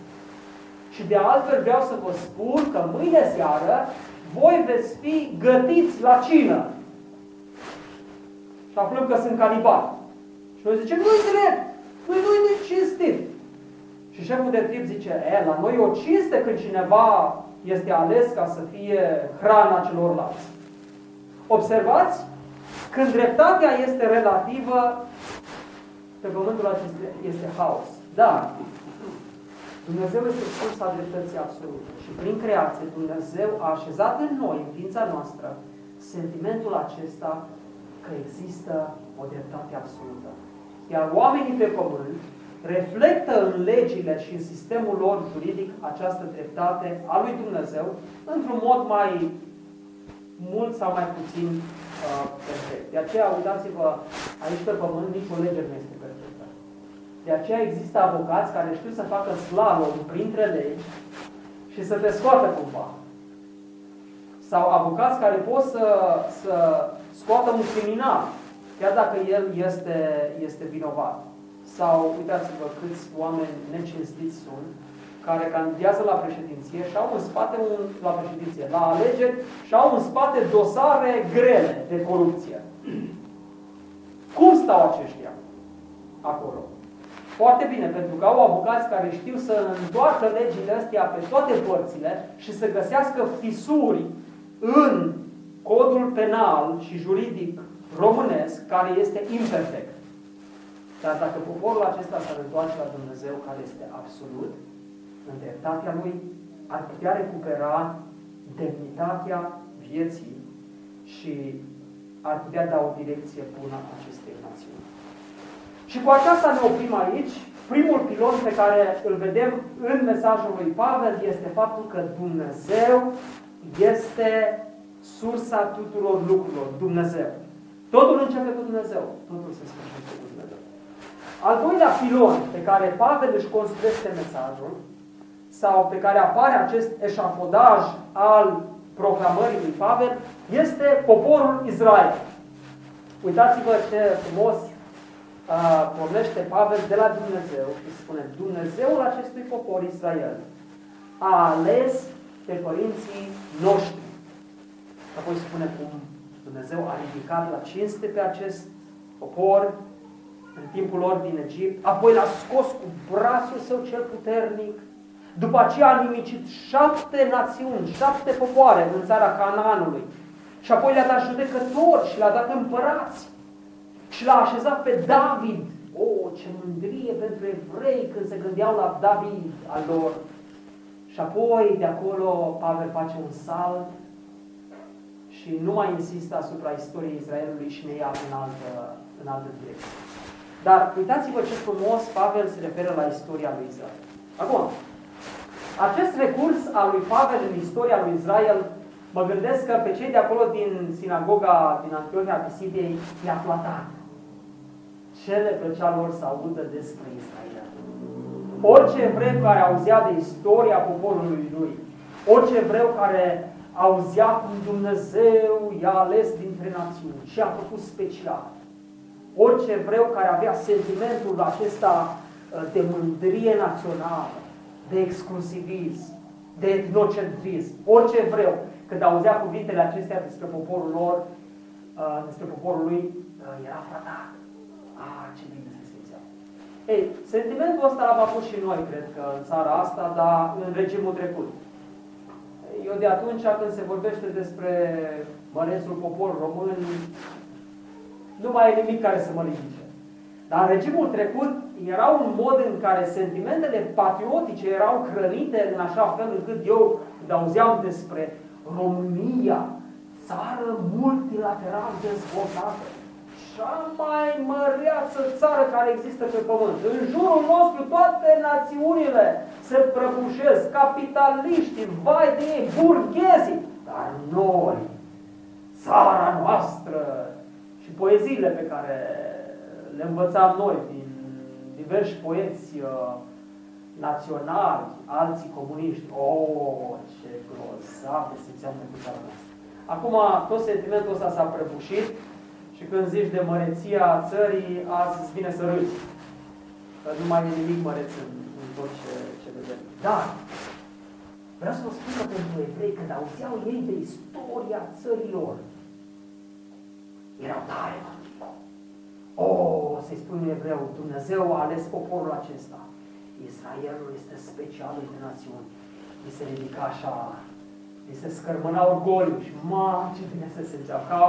Și de altfel vreau să vă spun că mâine seară voi veți fi gătiți la cină. Și aflăm că sunt canibali. Și noi zicem, nu-i drept, nu-i, nu-i, nu-i cinstit. Și șeful de trip zice, e, la noi e o cinste când cineva este ales ca să fie hrana celorlalți. Observați, când dreptatea este relativă, pe pământul acesta este haos. Dar Dumnezeu este sursa dreptății absolute. Și prin creație Dumnezeu a așezat în noi, în ființa noastră, sentimentul acesta că există o dreptate absolută. Iar oamenii pe pământ reflectă în legile și în sistemul lor juridic această dreptate a lui Dumnezeu într-un mod mai mult sau mai puțin uh, perfect. De aceea, uitați-vă, aici pe pământ nicio lege nu este perfectă. De aceea există avocați care știu să facă slalom printre legi și să te scoată cumva. Sau avocați care pot să, să scoată un criminal, chiar dacă el este, este vinovat. Sau, uitați-vă câți oameni necinstiți sunt, care candidează la președinție și au în spate un, la președinție, la alegeri și au în spate dosare grele de corupție. Cum stau aceștia acolo? Foarte bine, pentru că au avocați care știu să întoarcă legile astea pe toate părțile și să găsească fisuri în codul penal și juridic românesc, care este imperfect. Dar dacă poporul acesta s-ar întoarce la Dumnezeu, care este absolut, în dreptatea Lui, ar putea recupera demnitatea vieții și ar putea da o direcție bună acestei națiuni. Și cu aceasta ne oprim aici. Primul pilon pe care îl vedem în mesajul lui Pavel este faptul că Dumnezeu este sursa tuturor lucrurilor. Dumnezeu. Totul începe cu Dumnezeu. Totul se sfârșește cu Dumnezeu. Al doilea pilon pe care Pavel își construiește mesajul sau pe care apare acest eșafodaj al proclamării lui Pavel este poporul Israel. Uitați-vă ce frumos uh, pornește Pavel de la Dumnezeu și spune Dumnezeul acestui popor Israel a ales pe părinții noștri. Și apoi spune cum Dumnezeu a ridicat la cinste pe acest popor în timpul lor din Egipt, apoi l-a scos cu brațul său cel puternic, după aceea a nimicit șapte națiuni, șapte popoare în țara Canaanului. Și apoi le-a dat judecători și le-a dat împărați. Și l-a așezat pe David. O, oh, ce mândrie pentru evrei când se gândeau la David al lor. Și apoi de acolo Pavel face un salt și nu mai insistă asupra istoriei Israelului și ne ia în altă, în altă direcție. Dar uitați-vă ce frumos Pavel se referă la istoria lui Israel. Acum, acest recurs al lui Pavel în istoria lui Israel, mă gândesc că pe cei de acolo din sinagoga din Antiochia Pisidiei i-a flatat. Ce le plăcea lor să audă despre Israel. Orice evreu care auzea de istoria poporului lui, orice evreu care auzea cum Dumnezeu i-a ales dintre națiuni și a făcut special, orice evreu care avea sentimentul acesta uh, de mândrie națională, de exclusivism, de etnocentrism. Orice evreu, când auzea cuvintele acestea despre poporul lor, uh, despre poporul lui, uh, era fratat. Ah, ce bine se simțea. Ei, sentimentul ăsta l-am avut și noi, cred că, în țara asta, dar în regimul trecut. Eu de atunci, când se vorbește despre mărețul popor român, nu mai e nimic care să mă ridice. Dar în regimul trecut era un mod în care sentimentele patriotice erau hrănite în așa fel încât eu, când auzeam despre România, țară multilateral dezvoltată, cea mai măreață țară care există pe pământ. În jurul nostru toate națiunile se prăbușesc, capitaliștii, vai de ei, burghezii, dar noi, țara noastră și poeziile pe care le învățam noi din diversi poeți uh, naționali, alții comuniști. Oh, ce grozav se simțeam pentru țara noastră. Acum, tot sentimentul ăsta s-a prăbușit și când zici de măreția țării, azi îți vine să râzi. Că nu mai e nimic măreț în, în tot ce, ce vedem. Dar, vreau să vă spun că pentru evrei, când auzeau ei de istoria țărilor, erau tare, mă. Oh, să-i spun evreu, Dumnezeu a ales poporul acesta. Israelul este special de națiuni. Mi se ridica așa, mi se scărmâna orgoliu și ma, ce bine se simțea. Ca,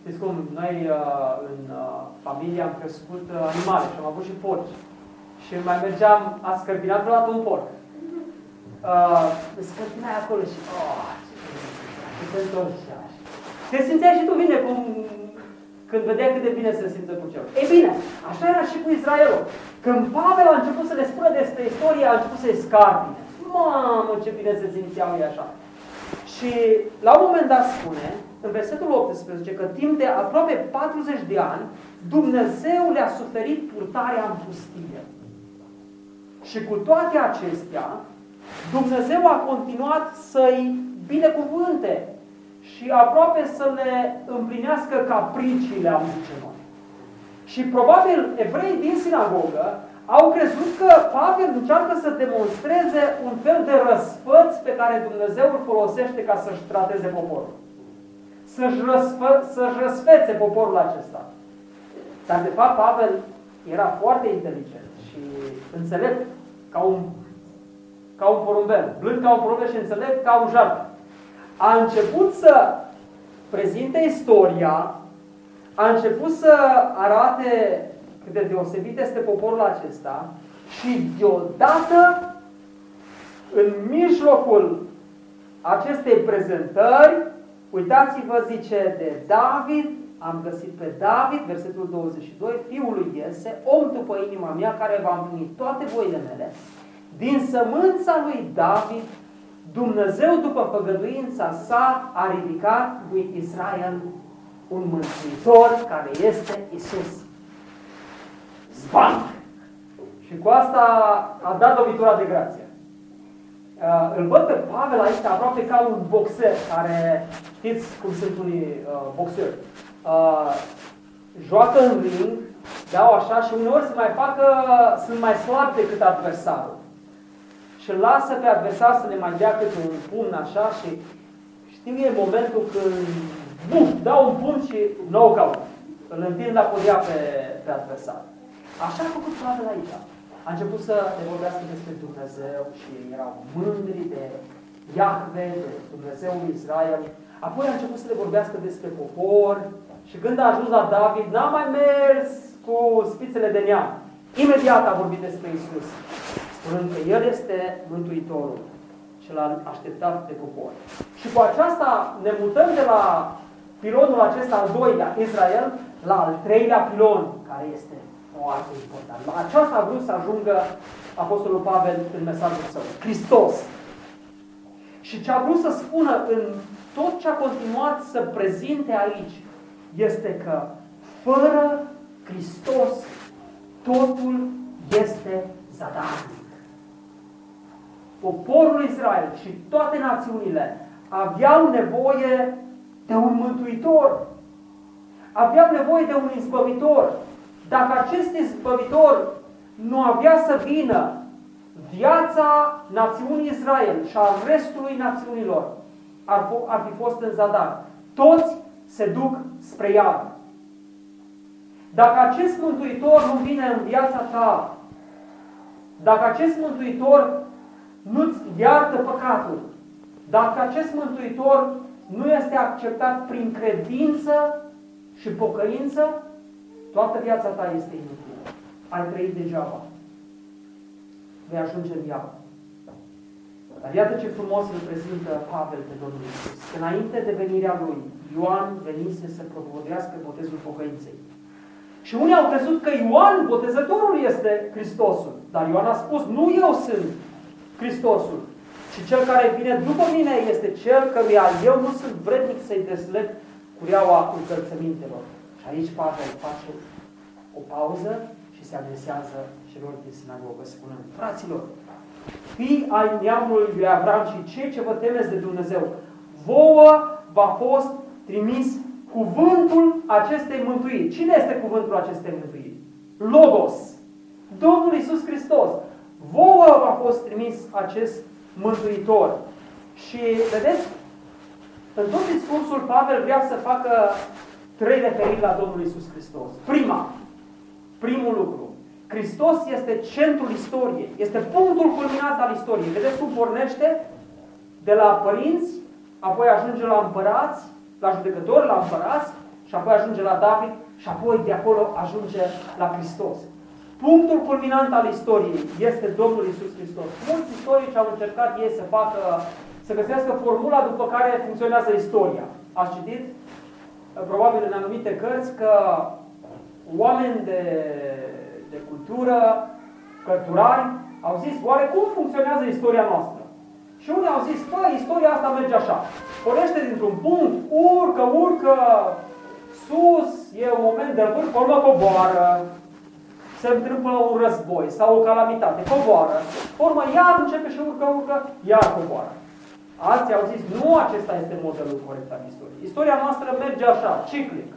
știți cum, noi uh, în uh, familie am crescut uh, animale și am avut și porci. Și mai mergeam, a scărpinat vreodată un porc. Uh, scărpinai acolo și, oh, ce bine se simțea. Și te întorci așa. Te simțeai și tu bine cum când vedea cât de bine se simte cu cel. Ei bine, așa era și cu Israelul. Când Pavel a început să le spună despre istorie, a început să-i scarpine. Mamă, ce bine se simțeau ei așa. Și la un moment dat spune, în versetul 18, că timp de aproape 40 de ani, Dumnezeu le-a suferit purtarea în pustie. Și cu toate acestea, Dumnezeu a continuat să-i binecuvânte și aproape să le împlinească capriciile, am zice noi. Și probabil evrei din sinagogă au crezut că Pavel încearcă să demonstreze un fel de răsfăț pe care Dumnezeu îl folosește ca să-și trateze poporul. Să-și, răsfă, să-și răsfețe poporul acesta. Dar de fapt Pavel era foarte inteligent și înțelept ca un, ca un porumbel. Blând ca un porumbel și înțelept ca un jargon a început să prezinte istoria, a început să arate cât de deosebit este poporul acesta și deodată în mijlocul acestei prezentări, uitați-vă, zice de David, am găsit pe David, versetul 22, fiul lui Iese, om după inima mea, care va împlini toate voile mele, din sămânța lui David, Dumnezeu, după făgăduința sa, a ridicat lui Israel un mântuitor care este Isus. Zbanc! Și cu asta a dat lovitura de grație. Uh, îl văd pe Pavel aici aproape ca un boxer care, știți cum sunt unii uh, boxeri, uh, joacă în ring, dau așa și uneori se mai facă, sunt mai slabi decât adversarul. Și îl lasă pe adversar să ne mai dea câte un pumn așa și știu e momentul când bum, dau un pumn și nou caut. Îl întind la podia pe, pe adversar. Așa a făcut Pavel aici. A început să le vorbească despre Dumnezeu și erau mândri de Iahve, de Dumnezeul Israel. Apoi a început să le vorbească despre popor și când a ajuns la David, n-a mai mers cu spițele de neam. Imediat a vorbit despre Isus, spunând că El este Mântuitorul și l-a așteptat de popor. Și cu aceasta ne mutăm de la pilonul acesta al doilea, Israel, la al treilea pilon, care este foarte important. La aceasta a vrut să ajungă Apostolul Pavel în mesajul său. Hristos. Și ce a vrut să spună în tot ce a continuat să prezinte aici este că fără Hristos totul este zadarnic. Poporul Israel și toate națiunile aveau nevoie de un mântuitor. Aveau nevoie de un izbăvitor. Dacă acest izbăvitor nu avea să vină, viața națiunii Israel și a restului națiunilor ar, ar fi fost în zadar. Toți se duc spre iad. Dacă acest Mântuitor nu vine în viața ta, dacă acest Mântuitor nu-ți iartă păcatul, dacă acest Mântuitor nu este acceptat prin credință și pocăință, toată viața ta este inutilă. Ai trăit degeaba. Vei ajunge în iad. Dar iată ce frumos îl prezintă Pavel pe Domnul Iisus. Înainte de venirea lui, Ioan venise să propovădească botezul pocăinței. Și unii au crezut că Ioan, botezătorul, este Hristosul. Dar Ioan a spus, nu eu sunt Hristosul, ci cel care vine după mine este cel căruia eu nu sunt vrednic să-i desleg cureaua încălțămintelor. Și aici Pavel face o pauză și se adresează celor din sinagogă, spunând, fraților, fii ai neamului lui Avram și cei ce vă temeți de Dumnezeu, vouă v-a fost trimis cuvântul acestei mântuiri. Cine este cuvântul acestei mântuiri? Logos. Domnul Isus Hristos. Vouă v-a fost trimis acest mântuitor. Și vedeți, în tot discursul Pavel vrea să facă trei referiri la Domnul Isus Hristos. Prima, primul lucru, Hristos este centrul istoriei, este punctul culminat al istoriei. Vedeți cum pornește de la părinți, apoi ajunge la împărați, la judecători, la împărați, și apoi ajunge la David, și apoi de acolo ajunge la Hristos. Punctul culminant al istoriei este Domnul Isus Hristos. Mulți istorici au încercat ei să facă, să găsească formula după care funcționează istoria. Ați citit? Probabil în anumite cărți că oameni de de cultură, cărturari, au zis, oare cum funcționează istoria noastră? Și unii au zis, păi, istoria asta merge așa. Pornește dintr-un punct, urcă, urcă, sus, e un moment de vârf, urmă coboară, se întâmplă un război sau o calamitate, coboară, urmă iar începe și urcă, urcă, iar coboară. Alții au zis, nu acesta este modelul corect al istoriei. Istoria noastră merge așa, ciclic.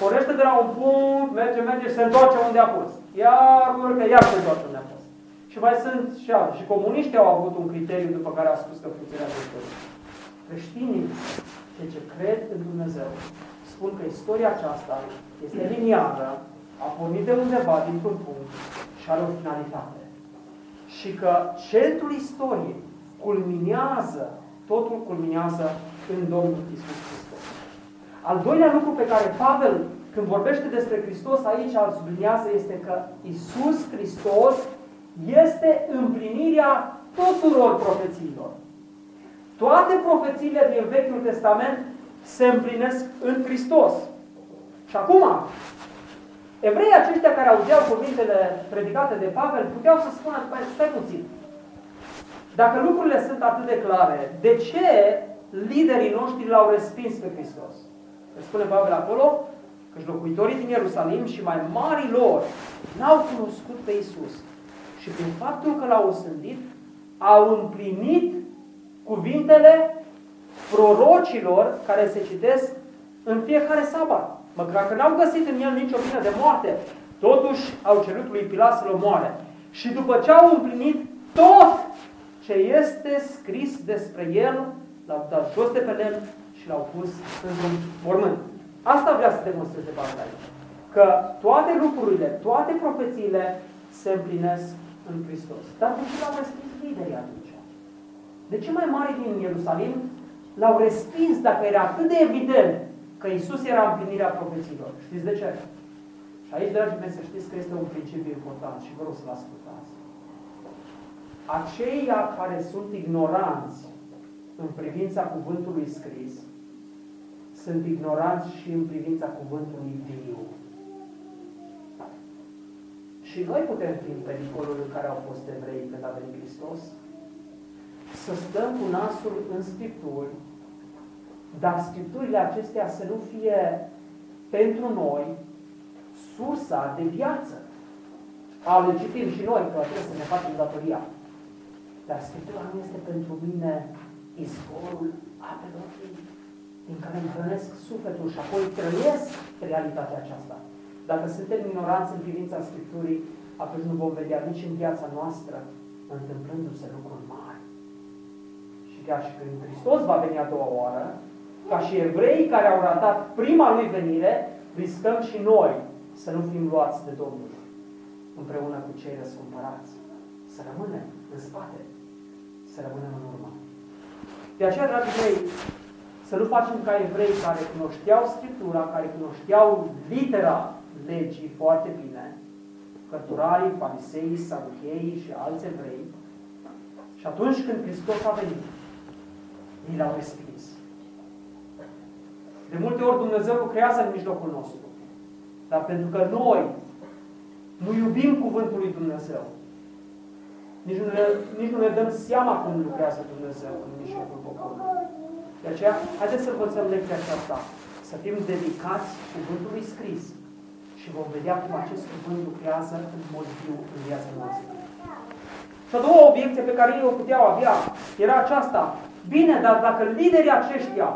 Pornește de la un punct, merge, merge și se întoarce unde a fost. Iar urcă, iar se întoarce unde a fost. Și mai sunt și alții. Și comuniștii au avut un criteriu după care a spus că funcționează istoria. Creștinii, cei ce cred în Dumnezeu, spun că istoria aceasta este liniară, a pornit de undeva, dintr-un punct și are o finalitate. Și că centrul istoriei culminează, totul culminează în Domnul Isus Hristos. Al doilea lucru pe care Pavel, când vorbește despre Hristos, aici îl subliniază, este că Isus Hristos este împlinirea tuturor profețiilor. Toate profețiile din Vechiul Testament se împlinesc în Hristos. Și acum, evreii aceștia care auzeau cuvintele predicate de Pavel puteau să spună, stai puțin, dacă lucrurile sunt atât de clare, de ce liderii noștri l-au respins pe Hristos? Îi spune Pavel acolo, că locuitorii din Ierusalim și mai mari lor n-au cunoscut pe Isus. Și prin faptul că l-au osândit, au împlinit cuvintele prorocilor care se citesc în fiecare sabat. Măcar că n-au găsit în el nicio vină de moarte, totuși au cerut lui Pilat să-l omoare. Și după ce au împlinit tot ce este scris despre el, l-au dat jos de pe lemn și l-au pus în mormânt. Asta vrea să demonstreze Pavel aici. Că toate lucrurile, toate profețiile se împlinesc în Hristos. Dar de ce l-au respins liderii atunci? De ce mai mari din Ierusalim l-au respins dacă era atât de evident că Isus era împlinirea profețiilor? Știți de ce? Și aici, dragii mei, să știți că este un principiu important și vă rog să-l ascultați. Aceia care sunt ignoranți în privința cuvântului scris, sunt ignoranți și în privința cuvântului viu. Și noi putem fi în pericolul în care au fost evrei când a venit Hristos, să stăm cu nasul în Scripturi, dar Scripturile acestea să nu fie pentru noi sursa de viață. A le citim și noi, că trebuie să ne facem datoria. Dar Scriptura nu este pentru mine izvorul apelor din care îmi hrănesc sufletul și apoi trăiesc realitatea aceasta. Dacă suntem ignoranți în privința Scripturii, atunci nu vom vedea nici în viața noastră întâmplându-se lucruri mari. Și chiar și când Hristos va veni a doua oară, ca și evrei care au ratat prima lui venire, riscăm și noi să nu fim luați de Domnul împreună cu cei răscumpărați. Să rămânem în spate, să rămânem în urmă. De aceea, dragii mei, să nu facem ca evrei care cunoșteau Scriptura, care cunoșteau litera legii foarte bine, cărturarii, fariseii, saducheii și alți evrei, și atunci când Hristos a venit, ei l-au respins. De multe ori Dumnezeu lucrează în mijlocul nostru. Dar pentru că noi nu iubim cuvântul lui Dumnezeu, nici nu, ne, nici nu ne dăm seama cum lucrează Dumnezeu în mijlocul poporului. De aceea, haideți să învățăm lecția aceasta, să fim dedicați cuvântului scris și vom vedea cum acest cuvânt lucrează în mod viu în viața noastră. Și a doua obiecție pe care ei o puteau avea era aceasta. Bine, dar dacă liderii aceștia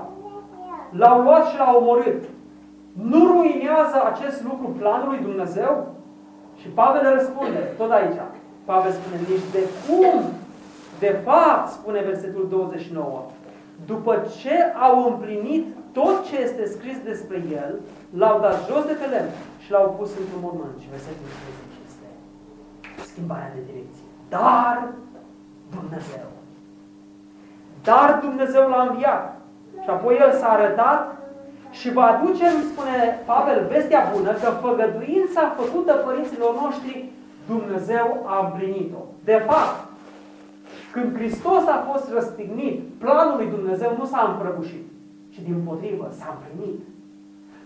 l-au luat și l-au omorât, nu ruinează acest lucru planul lui Dumnezeu? Și Pavel răspunde, tot aici. Pavel spune, nici de cum, de fapt, spune versetul 29, după ce au împlinit tot ce este scris despre el, l-au dat jos de pe lemn și l-au pus într-un mormânt. Și versetul 30 este schimbarea de direcție. Dar Dumnezeu. Dar Dumnezeu l-a înviat. Și apoi El s-a arătat și vă aducem, spune Pavel, vestea bună, că făgăduința făcută părinților noștri, Dumnezeu a împlinit-o. De fapt, când Hristos a fost răstignit, planul lui Dumnezeu nu s-a împrăbușit, ci din potrivă s-a împlinit.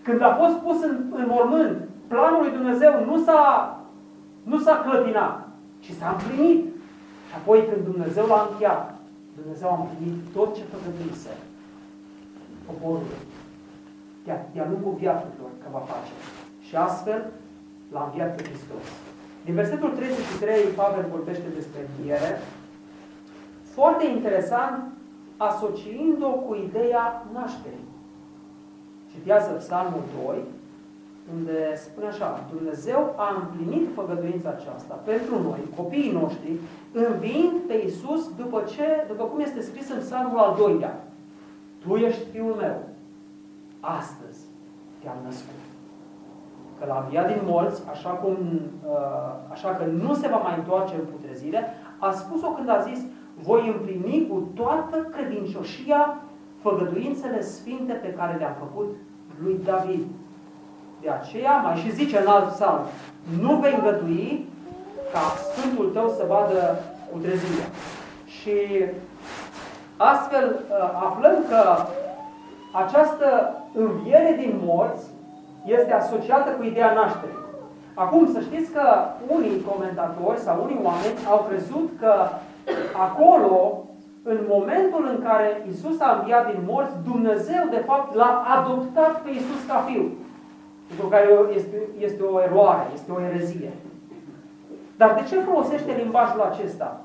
Când a fost pus în, în mormânt, planul lui Dumnezeu nu s-a nu s-a clătinat, ci s-a împlinit. Și apoi când Dumnezeu l-a încheiat, Dumnezeu a împlinit tot ce făcătuise poporul de-a lungul viacurilor că va face. Și astfel l-a înviat pe Hristos. Din versetul 33, Pavel vorbește despre înviere, foarte interesant, asociind-o cu ideea nașterii. Citează Psalmul 2, unde spune așa, Dumnezeu a împlinit făgăduința aceasta pentru noi, copiii noștri, înviind pe Iisus după, ce, după cum este scris în Psalmul al doilea. Tu ești Fiul meu. Astăzi te-am născut. Că l-a înviat din morți, așa, cum, uh, așa că nu se va mai întoarce în putrezire, a spus-o când a zis, voi împlini cu toată credincioșia făgăduințele sfinte pe care le-a făcut lui David. De aceea, mai și zice în alt psalm, nu vei îngădui ca Sfântul tău să vadă cu trezirea. Și astfel uh, aflăm că această înviere din morți este asociată cu ideea nașterii. Acum, să știți că unii comentatori sau unii oameni au crezut că acolo, în momentul în care Isus a înviat din morți, Dumnezeu, de fapt, l-a adoptat pe Isus ca fiu. Lucru care este, este o eroare, este o erezie. Dar de ce folosește limbajul acesta?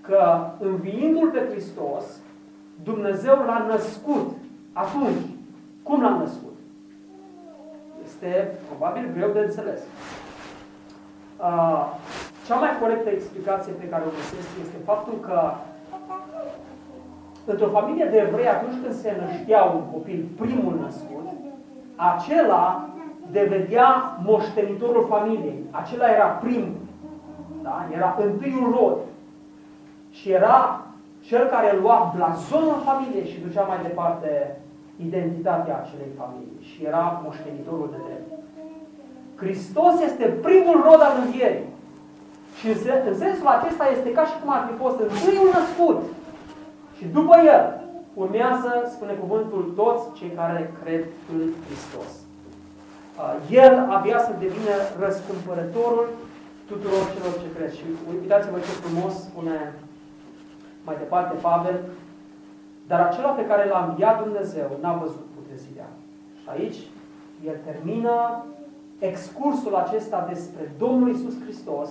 Că înviindu-L pe Hristos, Dumnezeu l-a născut. Atunci, cum l-a născut? Este probabil greu de înțeles. Uh, cea mai corectă explicație pe care o găsesc este faptul că într-o familie de evrei, atunci când se năștea un copil, primul născut, acela devedea moștenitorul familiei. Acela era primul. Da? Era întâiul rod. Și era cel care lua blazonul familiei și ducea mai departe identitatea acelei familii. Și era moștenitorul de drept. Hristos este primul rod al învierii. Și în sensul acesta este ca și cum ar fi fost întâiul născut. Și după el urmează, spune cuvântul, toți cei care cred în Hristos. Uh, el abia să devină răscumpărătorul tuturor celor ce cred. Și uitați-vă ce frumos spune mai departe Pavel, dar acela pe care l-a înviat Dumnezeu n-a văzut putezirea. Și aici el termină excursul acesta despre Domnul Isus Hristos,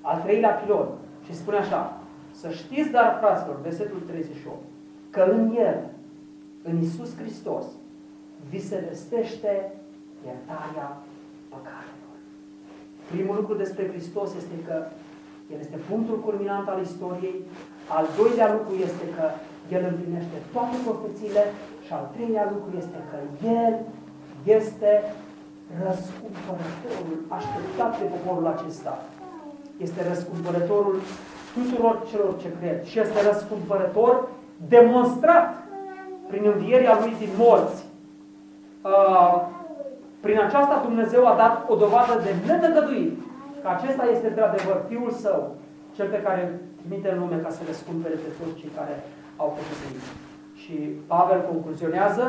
al treilea pilon, și spune așa, să știți, dar, fraților, versetul 38, că în El, în Isus Hristos, vi se vestește iertarea păcatelor. Primul lucru despre Hristos este că El este punctul culminant al istoriei, al doilea lucru este că El împlinește toate profețiile și al treilea lucru este că El este răscumpărătorul așteptat de poporul acesta. Este răscumpărătorul tuturor celor ce cred. Și este răscumpărător demonstrat prin învierea lui din morți. Uh, prin aceasta Dumnezeu a dat o dovadă de netăgăduit că acesta este de adevăr Fiul Său, cel pe care îl trimite în lume ca să răscumpere pe toți cei care au păcătuit. Și Pavel concluzionează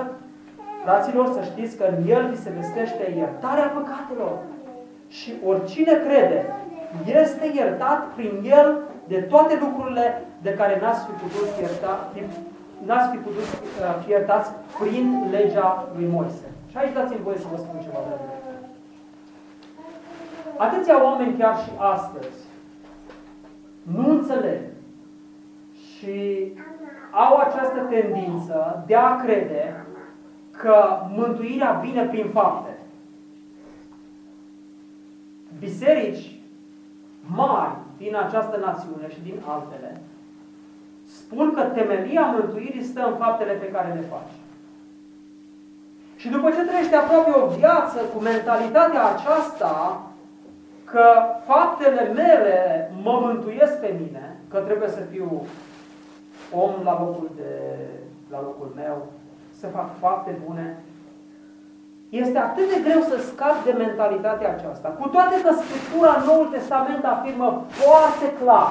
Fraților, să știți că în El vi se vestește iertarea păcatelor. Și oricine crede, este iertat prin El de toate lucrurile de care n-ați fi putut ierta, n-ați fi putut uh, fi iertați prin legea lui Moise. Și aici dați-mi voie să vă spun ceva de Atâția oameni chiar și astăzi nu înțeleg și au această tendință de a crede că mântuirea vine prin fapte. Biserici mari din această națiune și din altele spun că temelia mântuirii stă în faptele pe care le faci. Și după ce trăiești aproape o viață cu mentalitatea aceasta că faptele mele mă mântuiesc pe mine, că trebuie să fiu om la locul, de, la locul meu, să fac fapte bune. Este atât de greu să scap de mentalitatea aceasta. Cu toate că Scriptura în Noul Testament afirmă foarte clar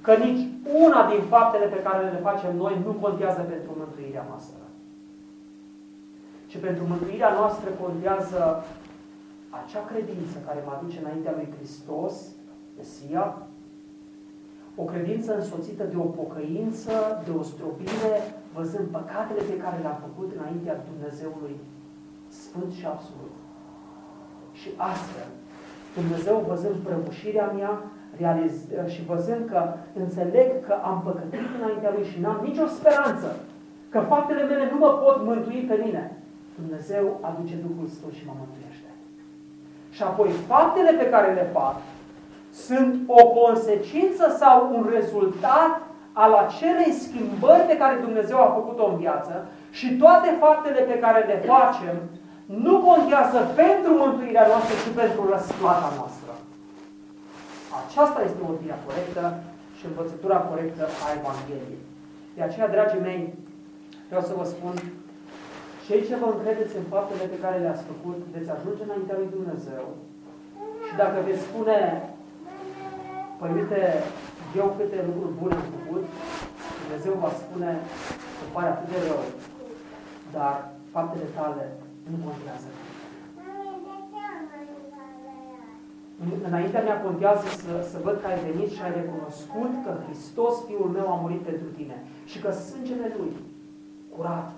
că nici una din faptele pe care le facem noi nu contează pentru mântuirea noastră. Ci pentru mântuirea noastră contează acea credință care mă aduce înaintea lui Hristos, Mesia, o credință însoțită de o pocăință, de o stropire, văzând păcatele pe care le-am făcut înaintea Dumnezeului Sfânt și Absolut. Și astfel, Dumnezeu văzând prăbușirea mea realiz, și văzând că înțeleg că am păcătuit înaintea Lui și n-am nicio speranță, că faptele mele nu mă pot mântui pe mine, Dumnezeu aduce Duhul Sfânt și mă mântuiește. Și apoi faptele pe care le fac sunt o consecință sau un rezultat al acelei schimbări pe care Dumnezeu a făcut-o în viață și toate faptele pe care le facem nu contează pentru mântuirea noastră, ci pentru răsplata noastră. Aceasta este ordinea corectă și învățătura corectă a Evangheliei. De aceea, dragii mei, vreau să vă spun, cei ce vă încredeți în faptele pe care le-ați făcut, veți ajunge înaintea lui Dumnezeu și dacă veți spune, Părinte, eu câte lucruri bune am făcut, Dumnezeu va spune că pare atât de rău, dar faptele tale nu contează. Înaintea mea contează să, să văd că ai venit și ai recunoscut că Hristos, Fiul meu, a murit pentru tine și că sângele Lui, curat,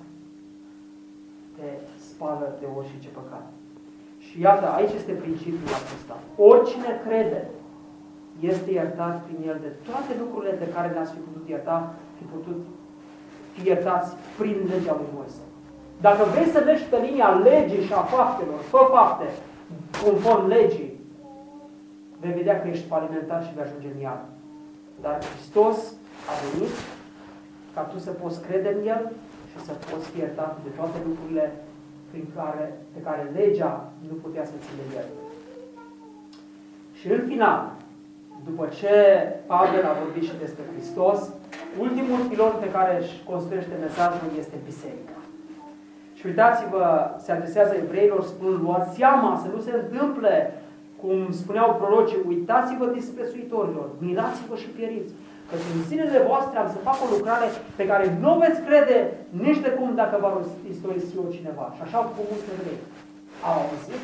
te spală de orice păcat. Și iată, aici este principiul acesta. Oricine crede este iertat prin el de toate lucrurile de care le-ați fi putut ierta, fi putut fi iertați prin legea lui Moise. Dacă vrei să mergi pe linia legii și a faptelor, fă fapte conform legii, vei vedea că ești falimentar și vei ajunge în iad. Dar Hristos a venit ca tu să poți crede în El și să poți fi iertat de toate lucrurile prin care, pe care legea nu putea să ți le ierte. Și în final, după ce Pavel a vorbit și despre Hristos, ultimul pilon pe care își construiește mesajul este biserica. Și uitați-vă, se adresează evreilor, spun, luați seama să nu se întâmple cum spuneau prorocii, uitați-vă disprețuitorilor, mirați-vă și pieriți. Că în zilele voastre am să fac o lucrare pe care nu veți crede nici de cum dacă va istorisi o cineva. Și așa au făcut mulți evrei. Au auzit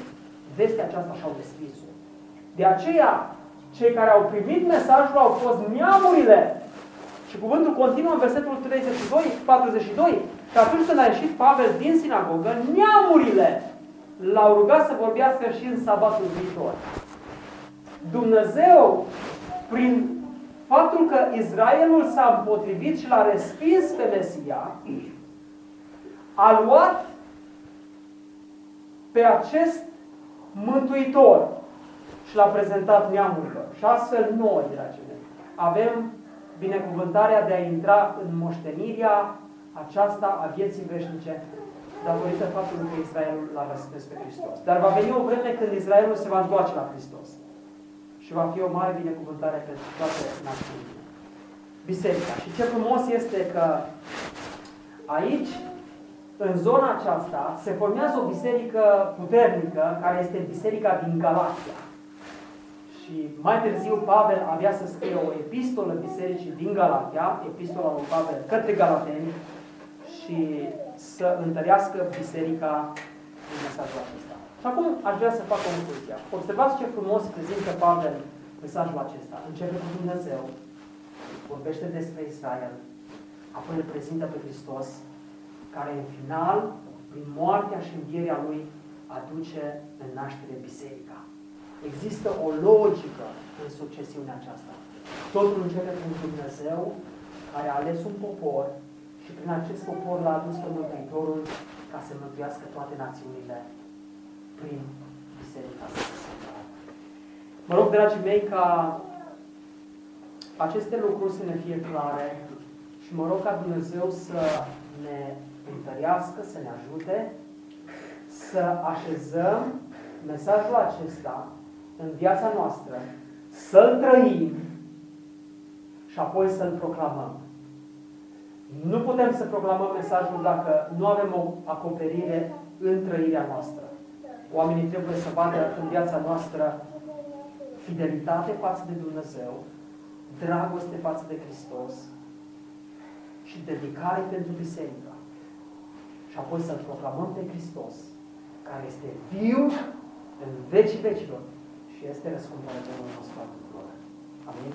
vestea aceasta și au descris-o. De aceea, cei care au primit mesajul au fost neamurile. Și cuvântul continuă în versetul 32, 42. Și atunci când a ieșit Pavel din sinagogă, neamurile l-au rugat să vorbească și în sabatul viitor. Dumnezeu, prin faptul că Israelul s-a împotrivit și l-a respins pe Mesia, a luat pe acest Mântuitor și l-a prezentat neamurilor. Și astfel noi, dragii mei, avem binecuvântarea de a intra în moștenirea aceasta a vieții veșnice datorită faptului că Israelul l-a răspus pe Hristos. Dar va veni o vreme când Israelul se va întoarce la Hristos. Și va fi o mare binecuvântare pentru toate națiunile. Biserica. Și ce frumos este că aici, în zona aceasta, se formează o biserică puternică, care este biserica din Galatia. Și mai târziu Pavel avea să scrie o epistolă bisericii din Galatia, epistola lui Pavel către Galateni, și să întărească biserica în mesajul acesta. Și acum aș vrea să fac o concluzie. Observați ce frumos prezintă Pavel mesajul acesta. Începe cu Dumnezeu, vorbește despre Israel, apoi îl prezintă pe Hristos, care în final, prin moartea și învierea Lui, aduce în naștere biserica. Există o logică în succesiunea aceasta. Totul începe cu Dumnezeu, care a ales un popor și prin acest popor l-a adus pe Mântuitorul ca să mântuiască toate națiunile prin Biserica Sfântă. Mă rog, dragii mei, ca aceste lucruri să ne fie clare și mă rog ca Dumnezeu să ne întărească, să ne ajute să așezăm mesajul acesta în viața noastră, să-l trăim și apoi să-l proclamăm. Nu putem să proclamăm mesajul dacă nu avem o acoperire în trăirea noastră. Oamenii trebuie să vadă în viața noastră fidelitate față de Dumnezeu, dragoste față de Hristos și dedicare pentru biserică. Și apoi să-L proclamăm pe Hristos, care este viu în vecii vecilor și este răscumpărătorul nostru al tuturor. Amin?